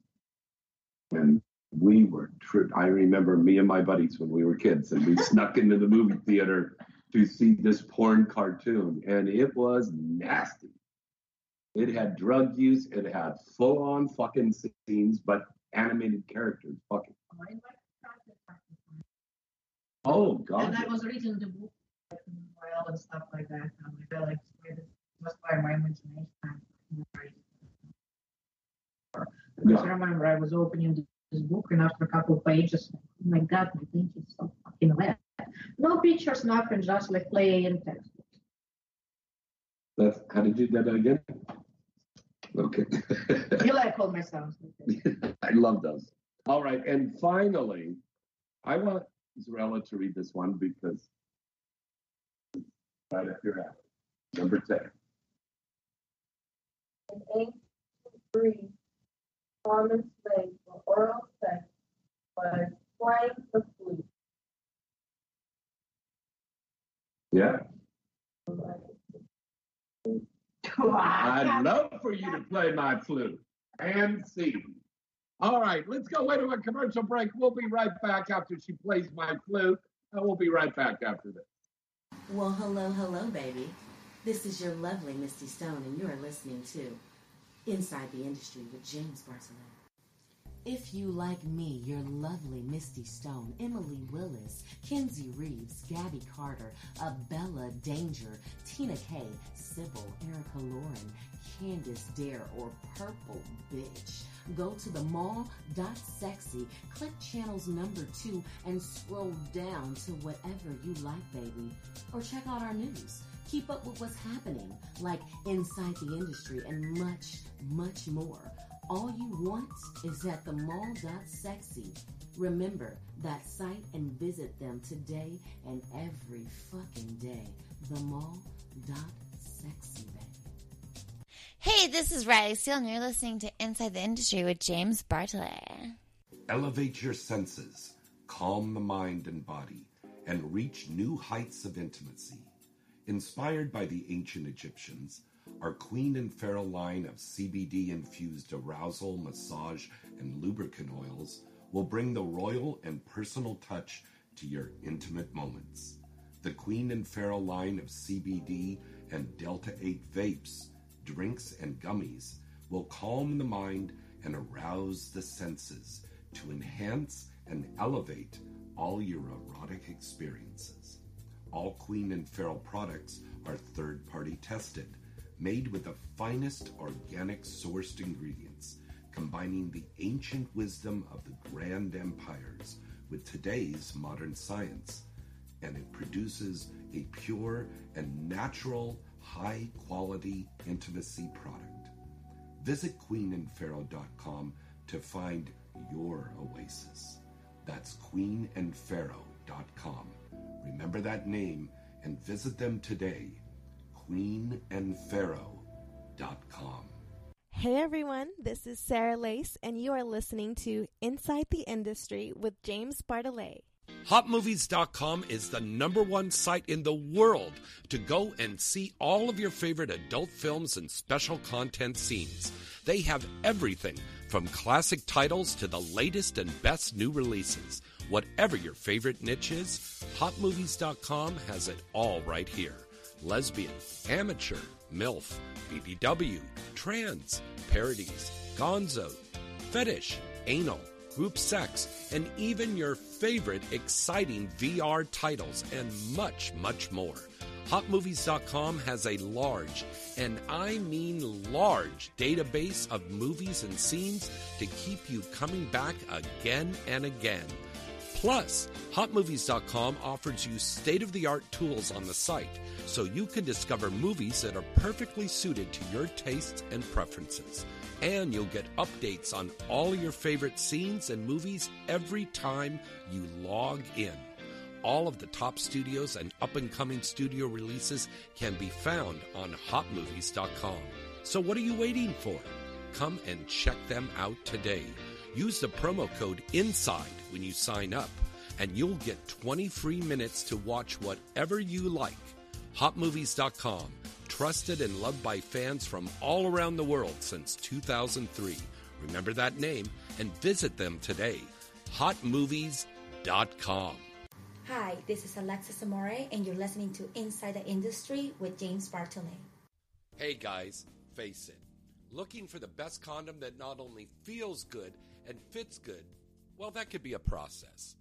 And we were, tri- I remember me and my buddies when we were kids, and we snuck into the movie theater to see this porn cartoon. And it was nasty. It had drug use. It had full on fucking scenes, but animated characters fucking. Oh God. And was reading the book and stuff like that. And like it was by my imagination. Because I remember I was opening this book and after a couple of pages, oh my God, my thing is so fucking wet. No pictures, nothing, just like plain text. That's how did you do that again? Okay. you like all my sounds. I love those. All right, and finally, I want Zarella to read this one because right up your alley. Number 10. An ancient breed, common slave for oral sex was playing the flute. Yeah. I'd love for you to play my flute and sing. All right, let's go into a commercial break. We'll be right back after she plays my flute, and we'll be right back after this. Well, hello, hello, baby. This is your lovely Misty Stone, and you're listening to Inside the Industry with James Barcelona. If you like me, your lovely Misty Stone, Emily Willis, Kenzie Reeves, Gabby Carter, Abella Danger, Tina Kay, Sybil, Erica Lauren, Candace Dare, or Purple Bitch, go to the mall.sexy, click channels number two, and scroll down to whatever you like, baby. Or check out our news. Keep up with what's happening, like inside the industry and much, much more. All you want is at the mall.sexy. Remember that site and visit them today and every fucking day. The mall.sexy, baby. Hey, this is Riley Steele, and you're listening to Inside the Industry with James Bartolet. Elevate your senses, calm the mind and body, and reach new heights of intimacy. Inspired by the ancient Egyptians, our Queen and Pharaoh line of CBD infused arousal, massage, and lubricant oils will bring the royal and personal touch to your intimate moments. The Queen and Pharaoh line of CBD and Delta 8 vapes, drinks, and gummies will calm the mind and arouse the senses to enhance and elevate all your erotic experiences. All Queen and Pharaoh products are third party tested made with the finest organic sourced ingredients, combining the ancient wisdom of the grand empires with today's modern science. And it produces a pure and natural, high quality intimacy product. Visit queenandpharaoh.com to find your oasis. That's queenandpharaoh.com. Remember that name and visit them today queenandpharaoh.com. Hey everyone, this is Sarah Lace, and you are listening to Inside the Industry with James Bartolet. HotMovies.com is the number one site in the world to go and see all of your favorite adult films and special content scenes. They have everything from classic titles to the latest and best new releases. Whatever your favorite niche is, HotMovies.com has it all right here lesbian, amateur, MILF, BBW, trans, parodies, gonzo, fetish, anal, group sex, and even your favorite exciting VR titles, and much, much more. HotMovies.com has a large, and I mean large, database of movies and scenes to keep you coming back again and again. Plus, HotMovies.com offers you state of the art tools on the site so you can discover movies that are perfectly suited to your tastes and preferences. And you'll get updates on all your favorite scenes and movies every time you log in. All of the top studios and up and coming studio releases can be found on hotmovies.com. So, what are you waiting for? Come and check them out today. Use the promo code INSIDE when you sign up, and you'll get 20 free minutes to watch whatever you like. HotMovies.com, trusted and loved by fans from all around the world since 2003. Remember that name and visit them today. HotMovies.com. Hi, this is Alexis Amore, and you're listening to Inside the Industry with James Bartolet. Hey guys, face it. Looking for the best condom that not only feels good and fits good, well, that could be a process.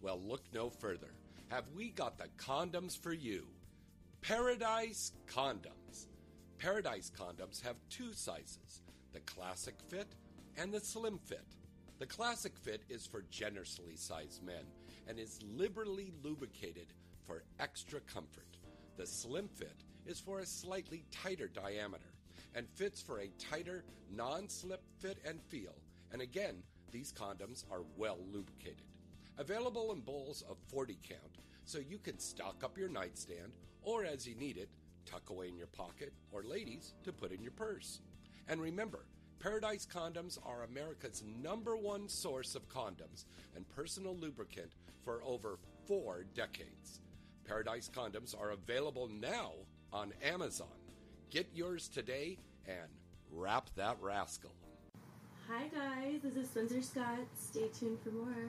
Well, look no further. have we got the condoms for you. Paradise Condoms. Paradise Condoms have two sizes the classic fit and the slim fit. The classic fit is for generously sized men and is liberally lubricated for extra comfort. The slim fit is for a slightly tighter diameter and fits for a tighter, non slip fit and feel. And again, these condoms are well lubricated. Available in bowls of 40 count, so you can stock up your nightstand or as you need it, tuck away in your pocket, or ladies, to put in your purse. And remember, Paradise Condoms are America's number one source of condoms and personal lubricant for over four decades. Paradise Condoms are available now on Amazon. Get yours today and wrap that rascal. Hi guys, this is Spencer Scott. Stay tuned for more.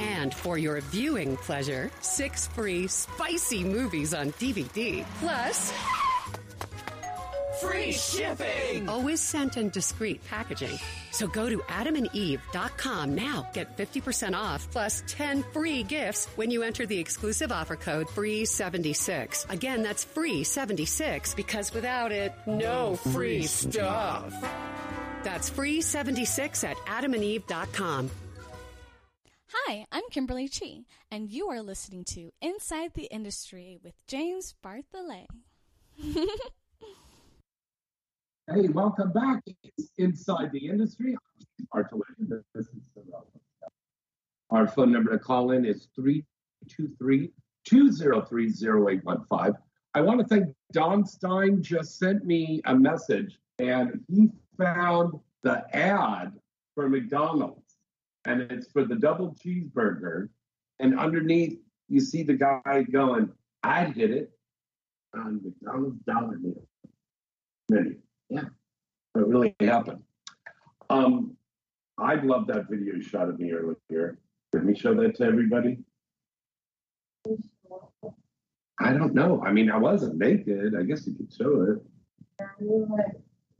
And for your viewing pleasure, six free spicy movies on DVD. Plus, Free shipping! Always sent in discreet packaging. So go to adamandeve.com now. Get 50% off plus 10 free gifts when you enter the exclusive offer code FREE76. Again, that's FREE76 because without it, no free stuff. That's FREE76 at adamandeve.com. Hi, I'm Kimberly Chi, and you are listening to Inside the Industry with James Bartolet. Hey, welcome back. It's Inside the Industry. Television. This is Our phone number to call in is 323 203 0815. I want to thank Don Stein just sent me a message and he found the ad for McDonald's and it's for the double cheeseburger. And underneath, you see the guy going, I'd hit it on McDonald's dollar meal menu. Yeah, it really happened. Um, I love that video shot of me earlier. Did me show that to everybody? I don't know. I mean, I wasn't naked. I guess you could show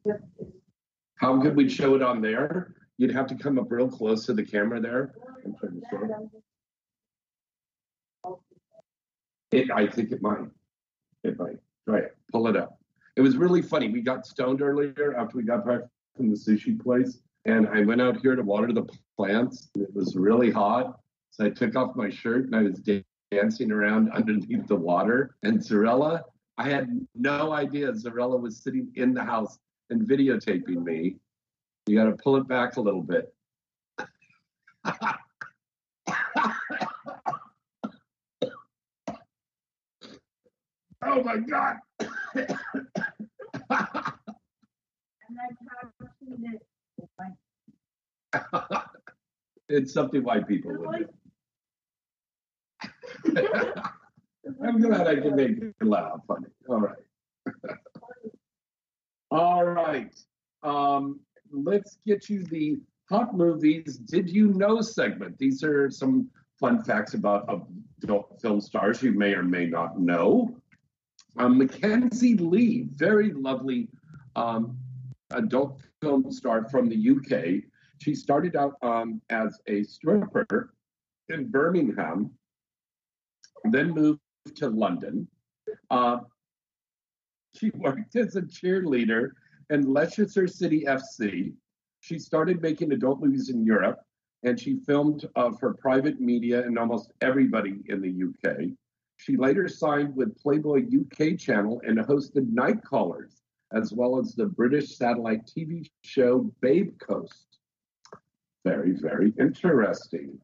it. How could we show it on there? You'd have to come up real close to the camera there and try to show it. I think it might. It might. Try it. Pull it up. It was really funny. We got stoned earlier after we got back from the sushi place, and I went out here to water the plants. It was really hot, so I took off my shirt and I was da- dancing around underneath the water. And Zarella, I had no idea Zarella was sitting in the house and videotaping me. You got to pull it back a little bit. oh my God. it's something white people would do. I'm glad I can make it laugh. Funny. All right. All right. Um, let's get you the hot movies. Did you know segment? These are some fun facts about adult film stars you may or may not know. Um, Mackenzie Lee, very lovely um, adult film star from the UK. She started out um, as a stripper in Birmingham, then moved to London. Uh, she worked as a cheerleader in Leicester City FC. She started making adult movies in Europe, and she filmed uh, for private media and almost everybody in the UK. She later signed with Playboy UK channel and hosted Night Callers, as well as the British satellite TV show Babe Coast. Very, very interesting.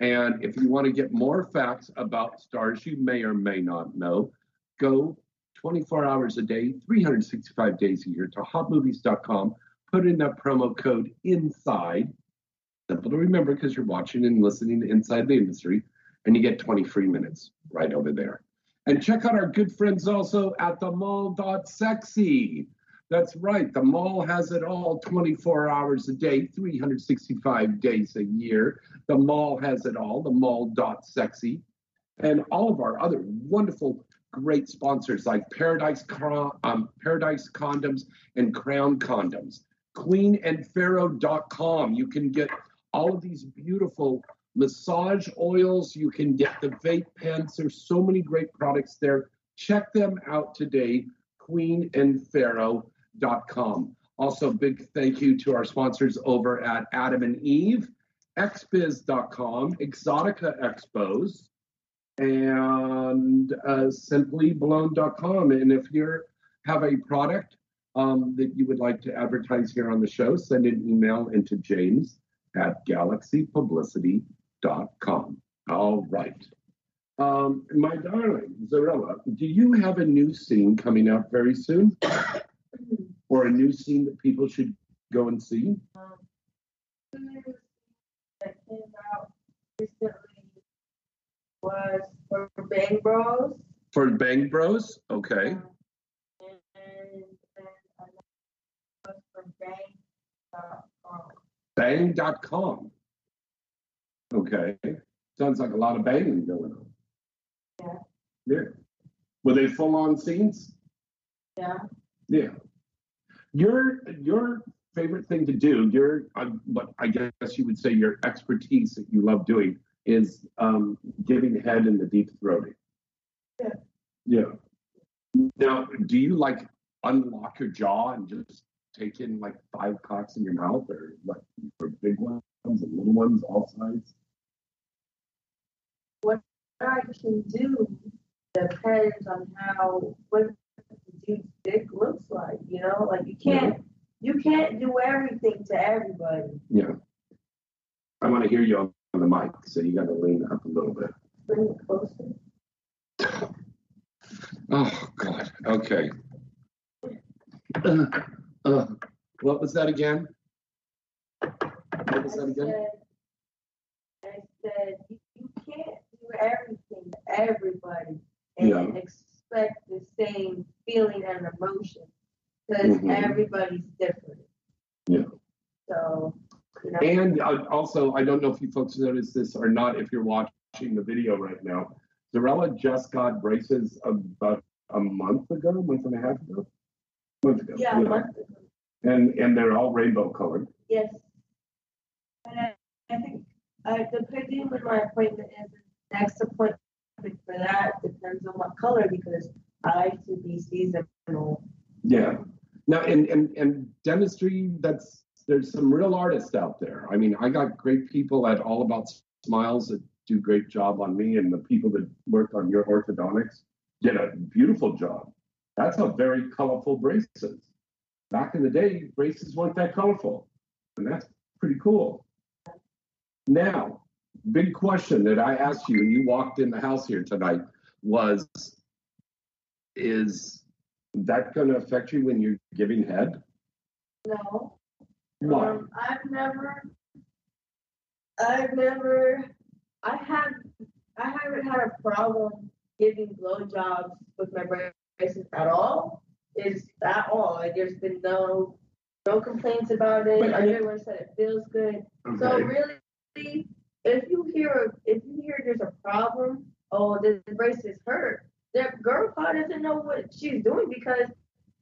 And if you want to get more facts about stars you may or may not know, go 24 hours a day, 365 days a year to hotmovies.com. Put in that promo code INSIDE. Simple to remember because you're watching and listening to Inside the Industry. and you get 20 free minutes right over there. And check out our good friends also at the mall.sexy. That's right, the mall has it all 24 hours a day, 365 days a year. The mall has it all, the mall.sexy. And all of our other wonderful, great sponsors like Paradise, um, Paradise Condoms and Crown Condoms. QueenandPharaoh.com. You can get all of these beautiful massage oils. You can get the vape pens. There's so many great products there. Check them out today, queenandpharaoh.com. Also, big thank you to our sponsors over at Adam and Eve, xbiz.com, Exotica Expos, and uh, simplyblown.com. And if you have a product um, that you would like to advertise here on the show, send an email into james at galaxypublicity.com. All right. Um, my darling, Zarella, do you have a new scene coming out very soon? or a new scene that people should go and see? Um, that came out recently was for Bang Bros. For Bang Bros? Okay. Um, and then another was for Bang.com. Bang.com. Okay. Sounds like a lot of banging going on. Yeah. Yeah. Were they full on scenes? Yeah. Yeah. Your your favorite thing to do, your uh, what I guess you would say your expertise that you love doing is um, giving head in the deep throating. Yeah. Yeah. Now, do you like unlock your jaw and just take in like five cocks in your mouth, or like for big ones and little ones, all sizes? What I can do depends on how what the dude's dick looks like. You know, like you can't you can't do everything to everybody. Yeah. I want to hear you on, on the mic, so you got to lean up a little bit. Bring it closer. Oh God. Okay. Uh, uh, what was that again? What was that I again? said, I said you, you can't do everything to everybody and Yeah. expect the same feeling and emotion because Mhm. everybody's different. Yeah. So, you know. And uh, also, I don't know if you folks noticed this or not. If you're watching the video right now, Zarella just got braces about a month ago, month and a half ago, month ago. yeah, a month ago. And and they're all rainbow colored. Yes. And I, I think uh, depending when my appointment is, the next appointment for that depends on what color because I like to be seasonal. Yeah. Now, and and and dentistry. That's there's some real artists out there. I mean, I got great people at All About Smiles that do great job on me, and the people that work on your orthodontics did a beautiful job. That's a very colorful braces. Back in the day, braces weren't that colorful, and that's pretty cool. Now, big question that I asked you when you walked in the house here tonight was, is that going to affect you when you're giving head? No. Why? Um, I've never, I've never, I have, I haven't had a problem giving blowjobs with my braces at all. Is at all? Like there's been no, no complaints about it. But Everyone said it feels good. So really, if you hear, if you hear there's a problem, oh, the braces hurt. That girl probably doesn't know what she's doing because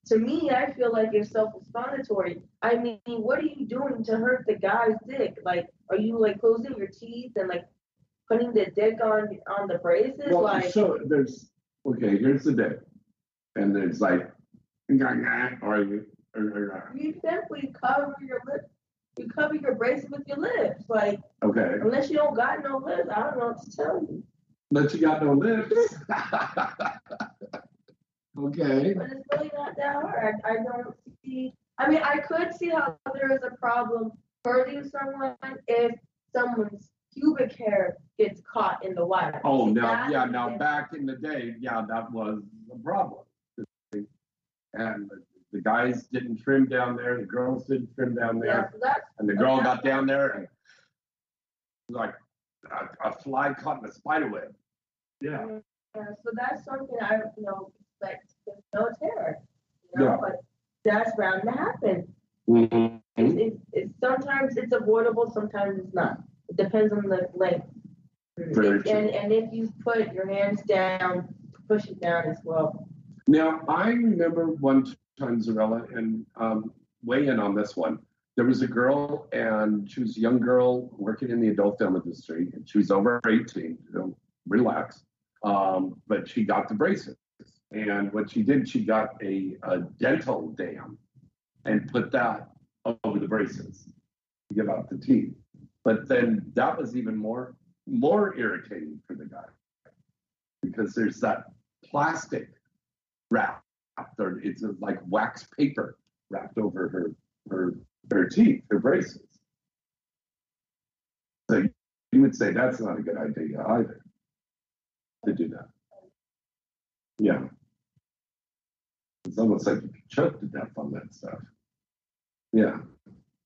to me, I feel like it's self-explanatory. I mean, what are you doing to hurt the guy's dick? Like, are you like closing your teeth and like putting the dick on on the braces? Well, like, so there's okay. Here's the dick, and there's like, or you, or, or, you simply cover your lip. You cover your braces with your lips. Like, okay. unless you don't got no lips, I don't know what to tell you. But you got no lips. okay. But it's really not that hard. I, don't see. I mean, I could see how there is a problem hurting someone if someone's pubic hair gets caught in the wire. Oh, now, that yeah, now back in the day, yeah, that was a problem. And the, guys didn't trim down there, the girls didn't trim down there. Yeah, so and the girl got down there and like, a, a fly caught in a spider web. Yeah. Yeah, so that's something I, you know, like there's no terror, you know, Yeah. but that's bound to happen. Mhm. It's, it's, it's sometimes it's avoidable, sometimes it's not. It depends on the length. Very and and if you put your hands down, push it down as well. Now, I remember one time, Zarella, and um, weigh in on this one. There was a girl, and she was a young girl working in the adult film industry, and she was over 18. You know, relax. Um, but she got the braces. And what she did, she got a, a dental dam and put that over the braces to give out the teeth. But then that was even more more irritating for the guy because there's that plastic wrap or it's like wax paper wrapped over her her her teeth, her braces. So you would say that's not a good idea either to do that. Yeah. It's almost like you could choke to death on that stuff. Yeah.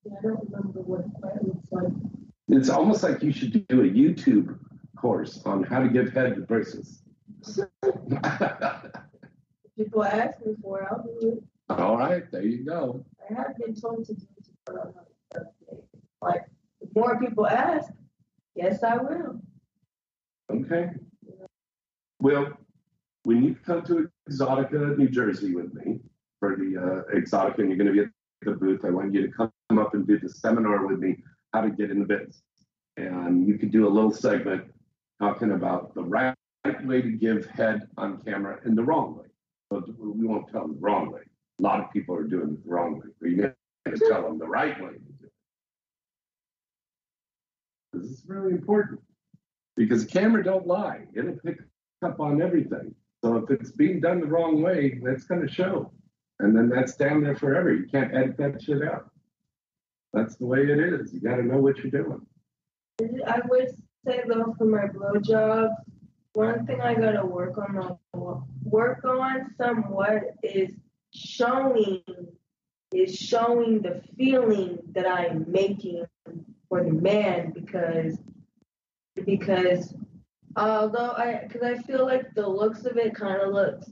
Yeah, I don't remember what it looks like. It's almost like you should do a YouTube course on how to give head to braces. People ask me for it, I'll do it. All right, there you go. I have been told to do it, but I'm not. Like, if more people ask, yes, I will. Okay. Well, when you come to Exotica, New Jersey with me for the uh, Exotica, and you're going to be at the booth, I want you to come up and do the seminar with me, how to get in the biz. And you could do a little segment talking about the right way to give head on camera and the wrong way. But we won't tell them the wrong way. A lot of people are doing it the wrong way. But you're going to tell them the right way to do it. This is really important because the camera don't lie. It'll pick up on everything. So if it's being done the wrong way, that's going to show. And then that's down there forever. You can't edit that shit out. That's the way it is. You got to know what you're doing. I would say though for my blowjob, one thing I gotta work on uh, work on somewhat is showing is showing the feeling that I'm making for the man because because although I because I feel like the looks of it kind of looks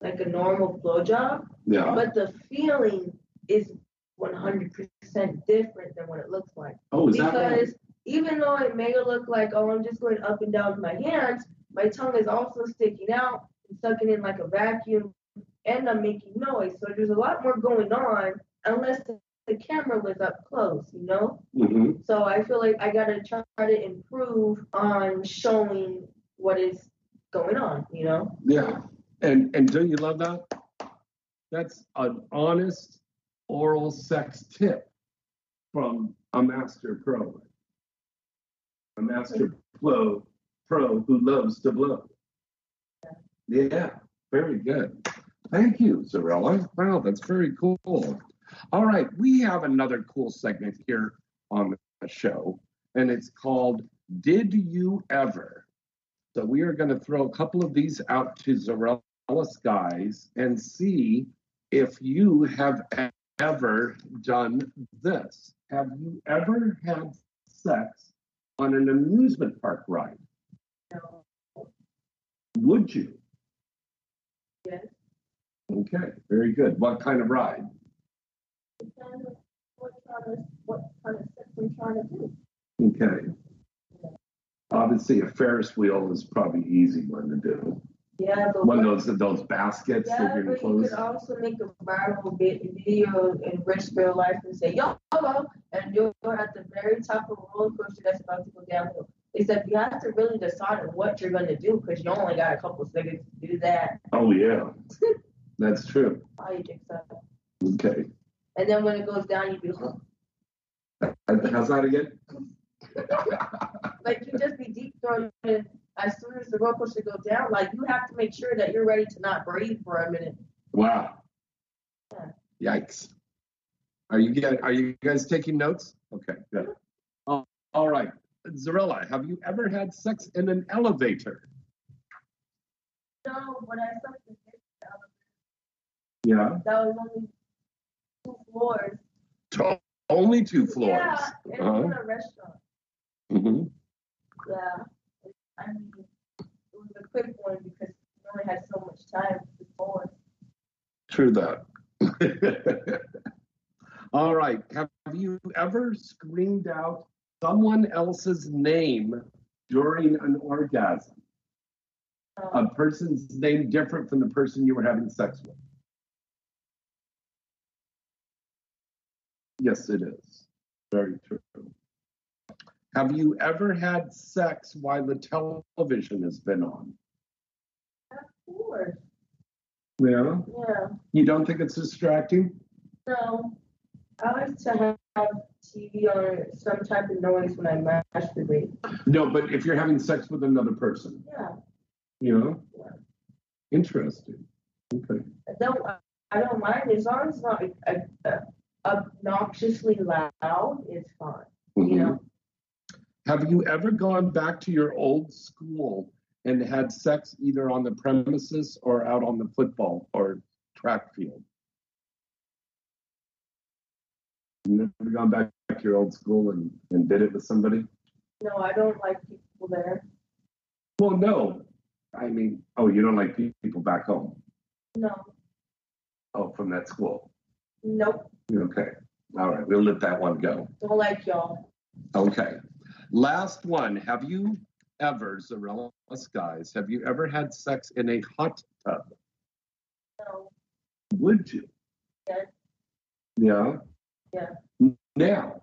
like a normal blowjob, Yeah. but the feeling is 100% different than what it looks like. Oh, is that right? because even though it may look like, oh, I'm just going up and down with my hands, my tongue is also sticking out and sucking in like a vacuum, and I'm making noise. So there's a lot more going on unless the, the camera was up close, you know? Mm-hmm. So I feel like I gotta try to improve on showing what is going on, you know? Yeah. And and don't you love that? That's an honest oral sex tip from a master pro. A master pro pro who loves to blow. Yeah, very good. Thank you, Zarella. Wow, that's very cool. All right, we have another cool segment here on the show, and it's called Did You Ever? So we are going to throw a couple of these out to Zarella Skies and see if you have ever done this. Have you ever had sex on an amusement park ride? Would you? Yes. Okay, very good. What kind of ride? Kind of what kind of what kind of sex I'm trying to do. Okay. Obviously, a Ferris wheel is probably easy one to do. Yeah, but One of those those baskets that Yeah, you're but you close. could also make a viral video and rich real life and say YOLO, and you're at the very top of a roller coaster that's about to go downhill. Except you have to really decide on what you're going to do because you only got a couple seconds to do that. Oh yeah, that's true. You think so? Okay. And then when it goes down, you do How's that again? like you just be deep throated. As soon as the roller coaster goes down, like you have to make sure that you're ready to not breathe for a minute. Wow. Yikes. Are you get, are you guys taking notes? Okay, good. Uh, all right. Zarella, have you ever had sex in an elevator? No, when I sucked the dick out, Yeah. that was only two floors. To- only two floors. Yeah, it Uh-huh. was in a restaurant. Mm-hmm. Yeah. I mean, it was a quick one because we only had so much time before. True that. All right. Have you ever screamed out someone else's name during an orgasm? A person's name different from the person you were having sex with? Yes, it is. Very true. Have you ever had sex while the television has been on? Of course. Yeah. Yeah. You don't think it's distracting? No. I like to have TV or some type of noise when I masturbate. No, but if you're having sex with another person, Yeah. you know? Interesting. Okay. I don't. I don't mind as long as it's not uh, uh, obnoxiously loud. It's fine. You mm-hmm. know. Have you ever gone back to your old school and had sex either on the premises or out on the football or track field? You never gone back to your old school and, and did it with somebody? No, I don't like people there. Well, no. I mean, oh, you don't like people back home? No. Oh, from that school? Nope. Okay. All right. We'll let that one go. Don't like y'all. Okay. Last one. Have you ever, Zarella Skies, have you ever had sex in a hot tub? No. Would you? Yes. Yeah. Yeah. Now,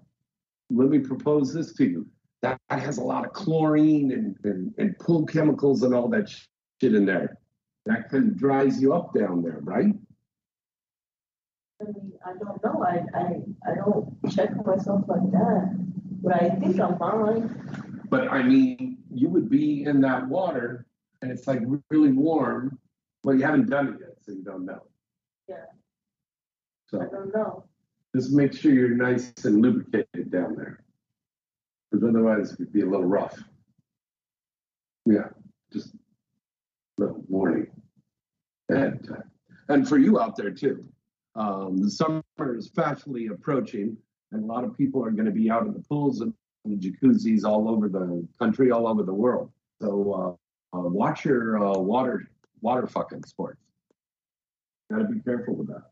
let me propose this to you. That has a lot of chlorine and, and, and pool chemicals and all that shit in there. That kind of dries you up down there, right? I mean, I don't know. I I I don't check myself like that, but I think I'm fine. But I mean, you would be in that water and it's like really warm. Well, you haven't done it yet, so you don't know. Yeah. So I don't know. just make sure you're nice and lubricated down there. Because otherwise it would be a little rough. Yeah, just a little warning. And, uh, and for you out there too, um, the summer is fastly approaching, and a lot of people are going to be out in the pools and the jacuzzis all over the country, all over the world. So uh, uh, watch your uh, water water fucking sports. Got to be careful with that.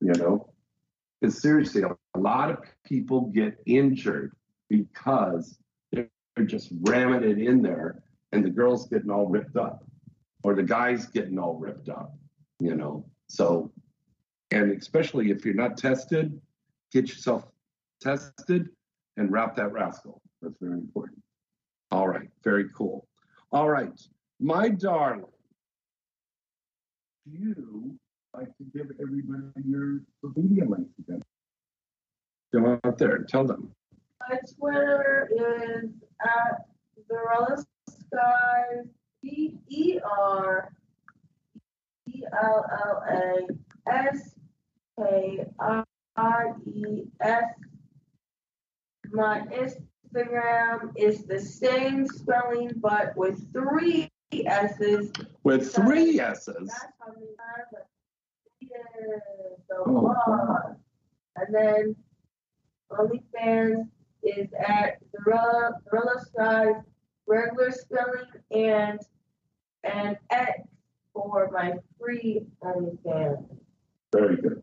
You know, because seriously, a lot of people get injured because they're they're just ramming it in there, and the girl's getting all ripped up, or the guy's getting all ripped up. You know, so and especially if you're not tested, get yourself tested and wrap that rascal. That's very important. All right, very cool. All right, my darling, you like to give everybody your media links again. Go out there and tell them. My Twitter is at Zarella Skies, B E R E L L A S K I E S. My Instagram is the same spelling but with three S's. With three S's. That's how many times I yeah, so Oh. And then OnlyFans is at Zarella, Zarella Skies, regular spelling, and and X for my free OnlyFans. Very good.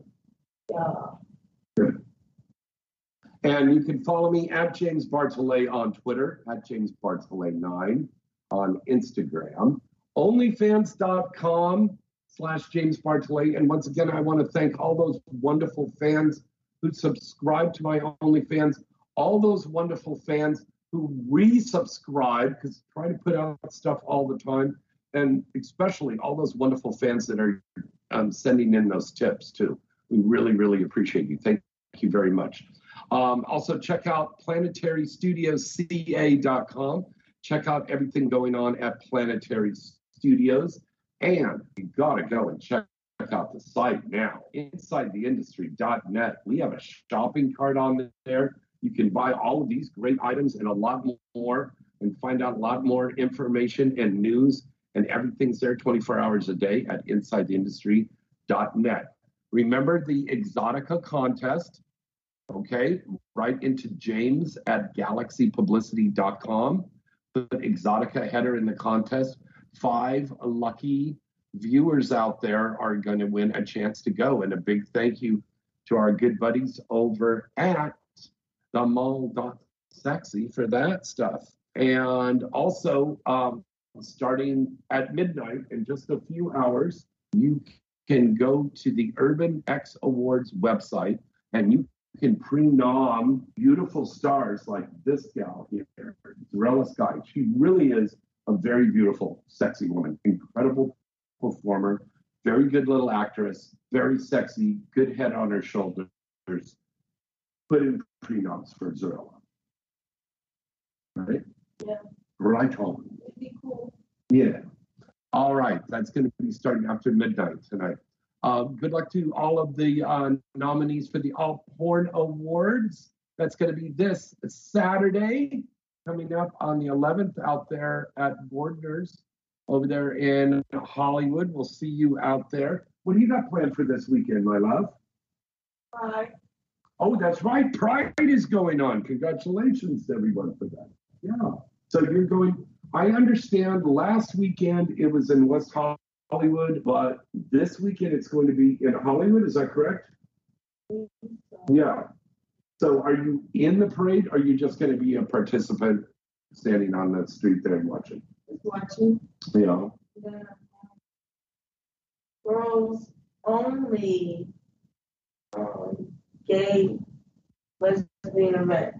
And you can follow me at James Bartolet on Twitter, at James Bartolet9 on Instagram, onlyfans.com slash James Bartolet. And once again, I want to thank all those wonderful fans who subscribe to my OnlyFans, all those wonderful fans who resubscribe, because try to put out stuff all the time, and especially all those wonderful fans that are um, sending in those tips too. We really, really appreciate you. Thank you very much. Um, also, check out planetarystudiosca.com. Check out everything going on at Planetary Studios. And you got to go and check out the site now, insidetheindustry.net. We have a shopping cart on there. You can buy all of these great items and a lot more and find out a lot more information and news. And everything's there 24 hours a day at insidetheindustry.net. Remember the Exotica contest okay, right into James at galaxypublicity.com. Put Exotica header in the contest. Five lucky viewers out there are going to win a chance to go. And a big thank you to our good buddies over at the mall.sexy for that stuff. And also, um, starting at midnight in just a few hours, you can go to the Urban X Awards website and you can pre-nom beautiful stars like this gal here, Zarella Sky. She really is a very beautiful, sexy woman, incredible performer, very good little actress, very sexy, good head on her shoulders. Put in pre-noms for Zarella. Right? Yeah. Right on. It'd be cool. Yeah. All right. That's going to be starting after midnight tonight. Uh, good luck to all of the uh, nominees for the Alt Porn Awards. That's going to be this Saturday, coming up on the 11th out there at Boardner's over there in Hollywood. We'll see you out there. What do you got planned for this weekend, my love? Bye. Oh, that's right. Pride is going on. Congratulations everyone for that. Yeah. So you're going, I understand last weekend it was in West Hollywood, but this weekend it's going to be in Hollywood. Is that correct? Yeah. So are you in the parade? Or are you just going to be a participant standing on the street there and watching? Just watching. Yeah. The girls only um, gay lesbian event.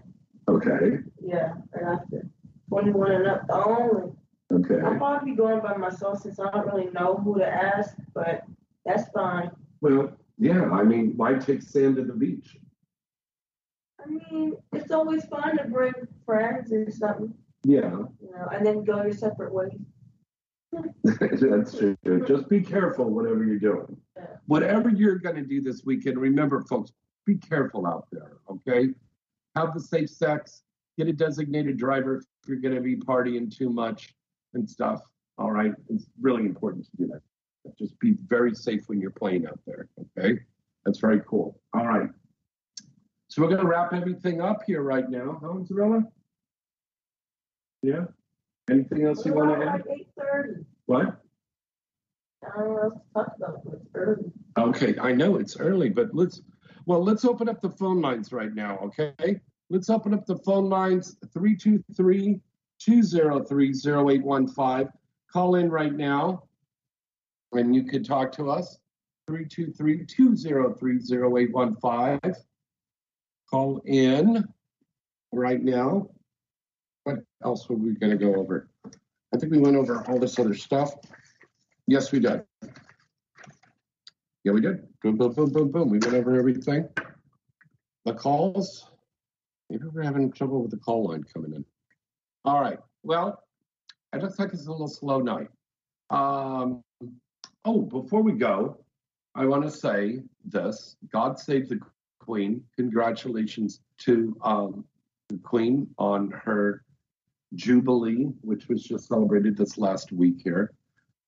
Okay. Yeah, right after. 21 and up only. Okay. I'll probably be going by myself since I don't really know who to ask, but that's fine. Well, yeah. I mean, why take Sam to the beach? I mean, it's always fun to bring friends or something, Yeah. you know, and then go your separate ways. That's true. Just be careful whatever you're doing. Whatever you're going to do this weekend, remember, folks, be careful out there, okay? Have the safe sex. Get a designated driver if you're going to be partying too much and stuff. All right. It's really important to do that. Just be very safe when you're playing out there, okay? That's very cool. All right. So we're going to wrap everything up here right now. Huh, Zarella? Yeah? Anything else you want to add? Like 8.30. What? I don't know what to talk about, it's early. Okay, I know it's early, but let's well, let's open up the phone lines right now, okay? Let's open up the phone lines 323-203-0815. Call in right now and you can talk to us 323-203-0815. Call in right now. What else were we going to go over? I think we went over all this other stuff. Yes, we did. Yeah, we did. Boom, boom, boom, boom, boom. We went over everything. The calls. Maybe we're having trouble with the call line coming in. All right. Well, it looks like it's a little slow night. Um, oh, before we go, I want to say this God save the Queen. Congratulations to um, the Queen on her Jubilee, which was just celebrated this last week here.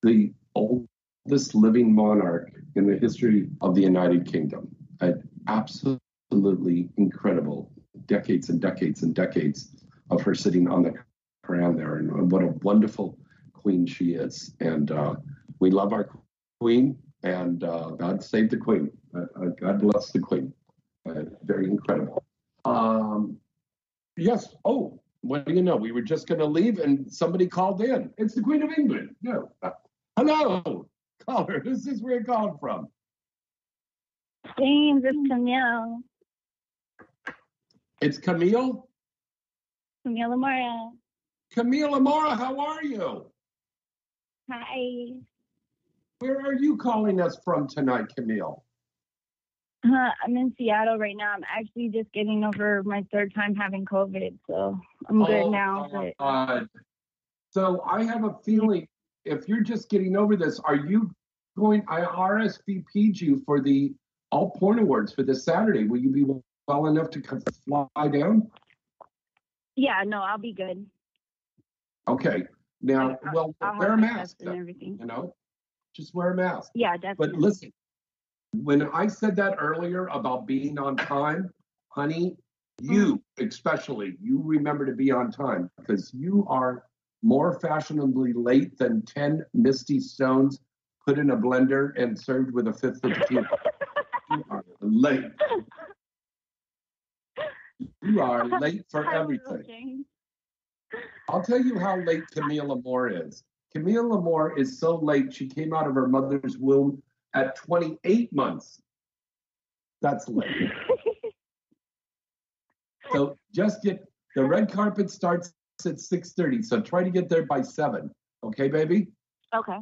The oldest living monarch in the history of the United Kingdom. An absolutely incredible decades and decades and decades of her sitting on the crown there. And what a wonderful queen she is. And uh, we love our queen, and uh, God save the queen. Uh, uh, God bless the queen. Uh, very incredible. Um, yes. Oh, what do you know? We were just going to leave, and somebody called in. It's the Queen of England. No. Uh, hello, caller. This? Is where you calling from? James, it's Camille. It's Camille. Camille Amara. Camille Amara, how are you? Hi. Where are you calling us from tonight, Camille? Uh, I'm in Seattle right now. I'm actually just getting over my third time having COVID, so I'm good Oh, now. my But God. So I have a feeling if you're just getting over this, are you going? I RSVP'd you for the Alt Porn Awards for this Saturday. Will you be well enough to fly down? yeah, no, I'll be good. Okay. Now, well, I'll wear a mask. and everything. You know, just wear a mask. Yeah, definitely. But listen, when I said that earlier about being on time, honey, you mm-hmm. especially, you remember to be on time because you are more fashionably late than 10 Misty Stones put in a blender and served with a fifth of tequila? you are late. You are late for everything. I'll tell you how late Camille Moore is. Camille Moore is so late, she came out of her mother's womb at 28 months. That's late. so just get the red carpet starts at 6:30. So try to get there by seven. Okay, baby? Okay.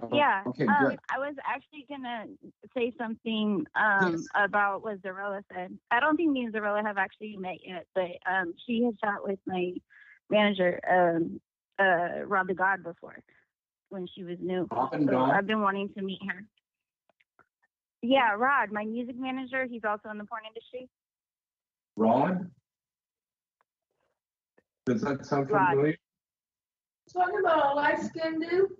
Uh, Yeah. Okay, um. I was actually gonna say something um, Yes. about what Zarella said. I don't think me and Zarella have actually met yet, but um, she has shot with my manager, um, uh, Rob the God, before when she was new. So I've been wanting to meet her. Yeah, Rod, my music manager. He's also in the porn industry. Rod? Does that sound Rod. familiar? Talking about a light skinned dude?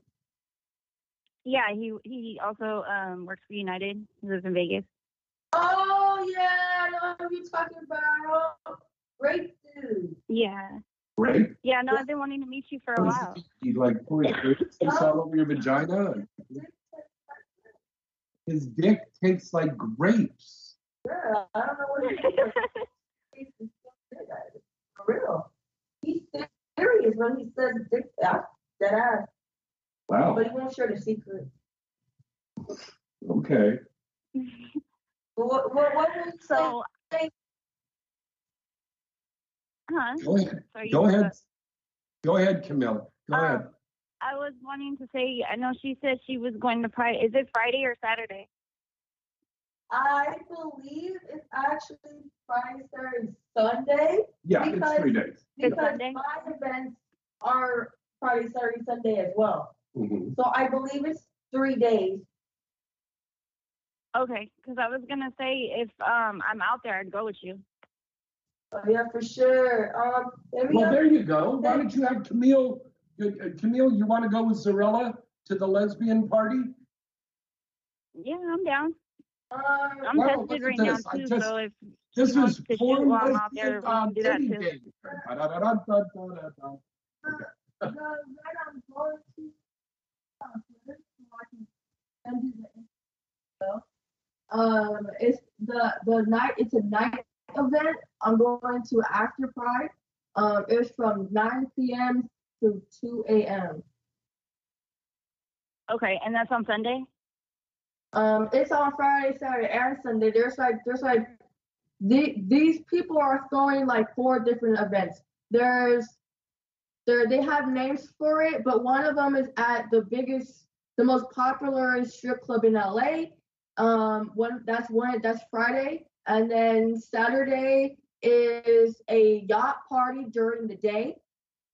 Yeah, he he also um, works for United. He lives in Vegas. Oh, yeah, I know who you're talking about. Great dude. Yeah. Great. Yeah, no, I've been wanting to meet you for a while. He like pour his grapes all over your vagina. His dick tastes like grapes. Yeah, I don't know what it is. He's For real. He's serious when he says dick out that ass. Wow. But he won't share the secret. Okay. What, what, what would you So, huh? Go ahead. Sorry, Go ahead. Go ahead, Camille. Go Um, ahead. I was wanting to say, I know she said she was going to Pride. Is it Friday or Saturday? I believe it's actually Friday, Saturday, Sunday. Yeah, it's because, three days. It's Because Sunday? my events are Friday, Saturday, Sunday as well. Mhm. So I believe it's three days. Okay, because I was gonna say if um I'm out there, I'd go with you. Oh, yeah, for sure. Um, let me Well, there you go. Why don't you have Camille? uh, uh, Camille, you want to go with Zarella to the lesbian party? Yeah, I'm down. Um, I'm Well, tested look right at now this. I too, just- so if This she wants is to shoot porn while I'm out there, lesbian we can uh, do that dating too. game. Da-da-da-da-da-da-da. the night I'm going to so I can send you the info. Um, it's the the night. It's a night event. I'm going to after Pride. Um, it's from 9 p.m. to 2 a.m. Okay, and that's on Sunday. Um, it's on Friday, Saturday, and Sunday. There's like there's like the, these people are throwing like four different events. There's there they have names for it, but one of them is at the biggest, the most popular strip club in LA. Um, one that's one that's Friday, and then Saturday is a yacht party during the day.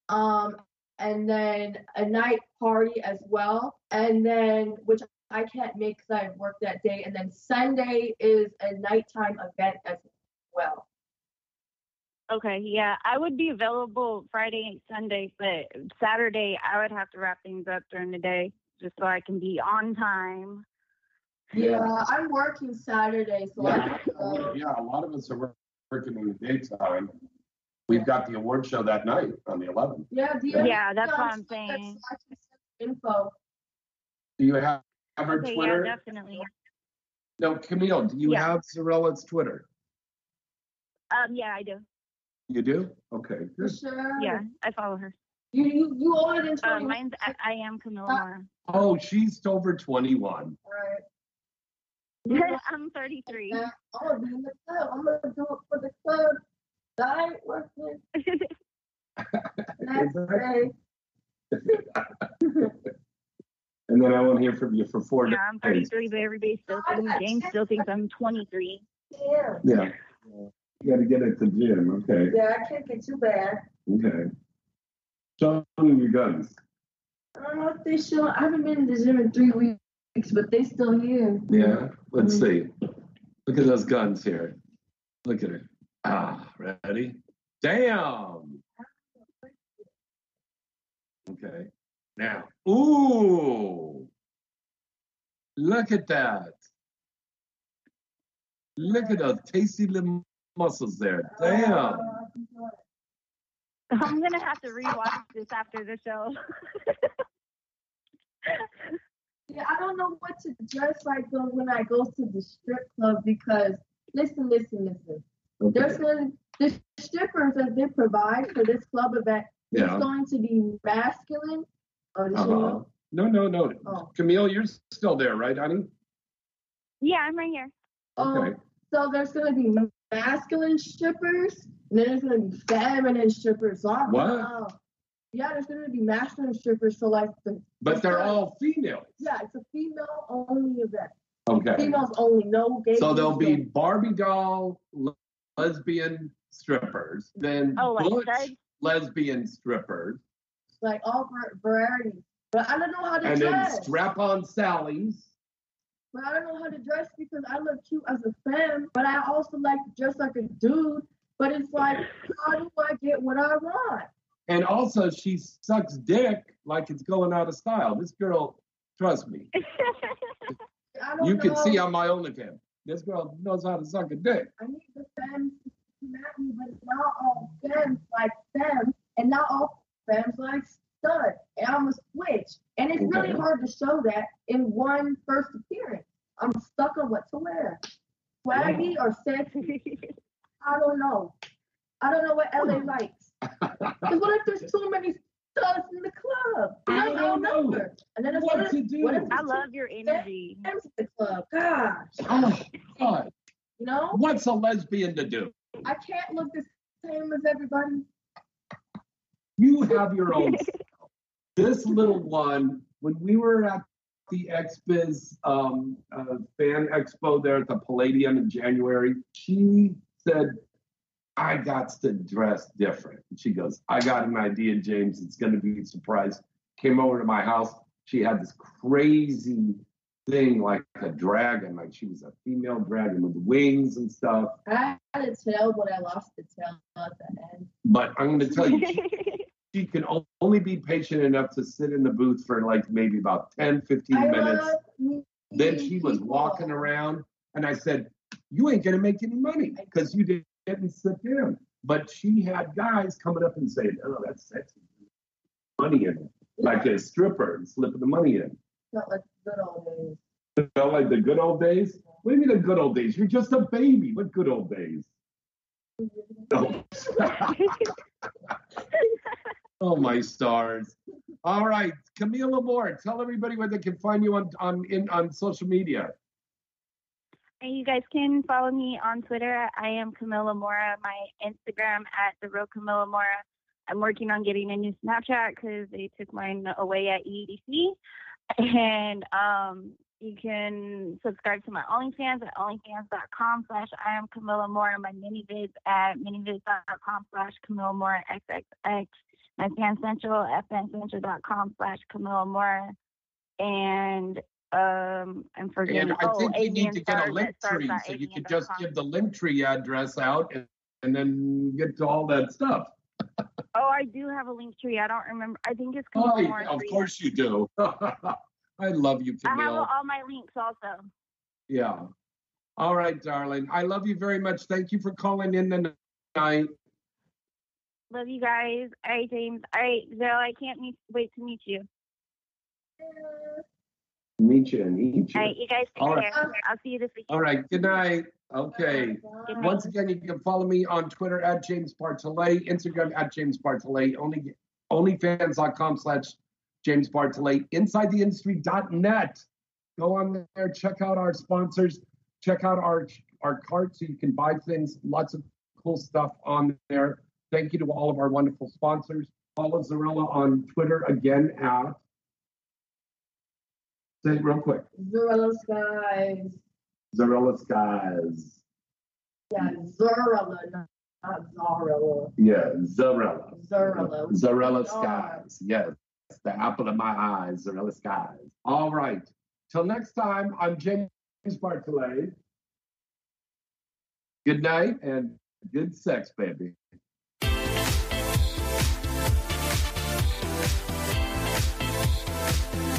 Um, and then a night party as well, and then which I can't make because I work that day, and then Sunday is a nighttime event as well. Okay, yeah, I would be available Friday and Sunday, but Saturday I would have to wrap things up during the day just so I can be on time. Yeah, I'm working Saturday, so Yeah, have to yeah, a lot of us are working in the daytime. We've got the award show that night on the 11th. Yeah, do you Yeah, that's what I'm saying. I can send Info. Do you have, have her Okay, Twitter? yeah, definitely. No, Camille, do you Yeah. have Zarella's Twitter? Um, yeah, I do. You do? Okay, For good. sure. Yeah, I follow her. You you you older than Uh, 21. mine's I, I am Camilla Moore. Oh, she's over 21. Alright. I'm 33. Yeah, I'm gonna be in the club. I'm gonna do it for the club. that I ain't working. Next day. And then I won't hear from you for four Yeah, I'm days. 33, but everybody still thinks James still thinks I'm 23. Yeah. Yeah. You gotta get at the gym, okay, Yeah, I can't get too bad. okay. Show me your guns. I don't know if they show. I haven't been in the gym in three weeks, but they still here. Yeah, let's Mm-hmm. see. Look at those guns here. Look at it. Ah, ready? Damn. Okay. Now, ooh. Look at that. Look at those tasty little muscles there. Damn. I'm gonna have to rewatch this after the show. Yeah, I don't know what to dress like though when I go to the strip club because listen, listen, listen. There's going the strippers that they provide for this club event is Yeah. going to be masculine. Or the Uh-huh. No, no, no. Oh. Camille, you're still there, right, honey? yeah, I'm right here. Okay. So there's going to be masculine strippers, and then there's going to be feminine strippers. So What? know. Yeah, there's going to be masculine strippers. So like the But they're all female. yeah, it's a female only event. Okay. Females only, no gay. So there'll be no- Barbie doll lesbian strippers, then Oh, like butch that? lesbian strippers, like all var- varieties. But I don't know how to and then strap on Sally's. But I don't know how to dress because I look cute as a femme, but I also like to dress like a dude. But it's like, how do I get what I want? And also, she sucks dick like it's going out of style. This girl, trust me, I don't you know. can see on my OnlyFans. This girl knows how to suck a dick. I need the femmes to come at me, but it's not all femmes like them, and not all femmes like stud. And I'm a switch. And it's really hard to show that in one first appearance. I'm stuck on what to wear. Swaggy or sexy? I don't know. I don't know what LA likes. Because what if there's too many studs in the club? I There's don't no know. number. And then it's What what if, to do? What if I love your energy. in the club? Gosh. Oh, God. You know? What's a lesbian to do? I can't look the same as everybody. You have your own. this little one, when we were at the XBIZ um, uh, fan expo there at the Palladium in January, she said, I got to dress different. And she goes, I got an idea, James. It's going to be a surprise. Came over to my house. She had this crazy thing like a dragon, like she was a female dragon with wings and stuff. I had a tail, but I lost the tail at the end. But I'm going to tell you, she, she can only be patient enough to sit in the booth for like maybe about 10, 15 I minutes. Then she was people. walking around, and I said, You ain't going to make any money because you didn't, didn't sit down. But she had guys coming up and saying, Oh, that's sexy. Money in it. Like a stripper and slipping the money in. Felt like good old days. Felt like the good old days? What do you mean the good old days? You're just a baby. What good old days? No. oh my stars. All right, Camilla Mora, tell everybody where they can find you on on in on social media. And you guys can follow me on Twitter. I am Camilla Mora. My Instagram at the real Camilla Mora. I'm working on getting a new Snapchat because they took mine away at EDC. And um, you can subscribe to my OnlyFans at OnlyFans.com slash I am Camilla Mora. My mini minivids at minivids.com slash Camilla Mora XXX. Fan Central at fancentral.com slash Camilla Mora. And um, I'm forgetting. And I oh, think you need to get a link tree so you can just give the link tree address out and, and then get to all that stuff. Oh, I do have a link tree. I don't remember. I think it's Oh, Camilla yeah, of course you do. I love you, I have all my links also. Yeah. All right, darling. I love you very much. Thank you for calling in tonight. Love you guys. All right, James. All right, Zoe, I can't meet, wait to meet you. Meet you and eat you. All right, you guys take All care. right. I'll see you this weekend. All right. Good night. Okay. Good night. Once again, you can follow me on Twitter at James Bartolet, Instagram at James Bartolet, only onlyfans.com slash James Bartolet, insidetheindustry.net. Go on there, check out our sponsors, check out our our cart so you can buy things, lots of cool stuff on there. Thank you to all of our wonderful sponsors. Follow Zarella on Twitter again at say it real quick. Zorella Skies. Zarella Skies. Yeah, Zorella, not, not Zorella. Yeah, Zarella. Zarella. Zarella. Skies. Yes, the apple of my eyes, Zarella Skies. All right. Till next time, I'm James Bartolet. Good night and good sex, baby.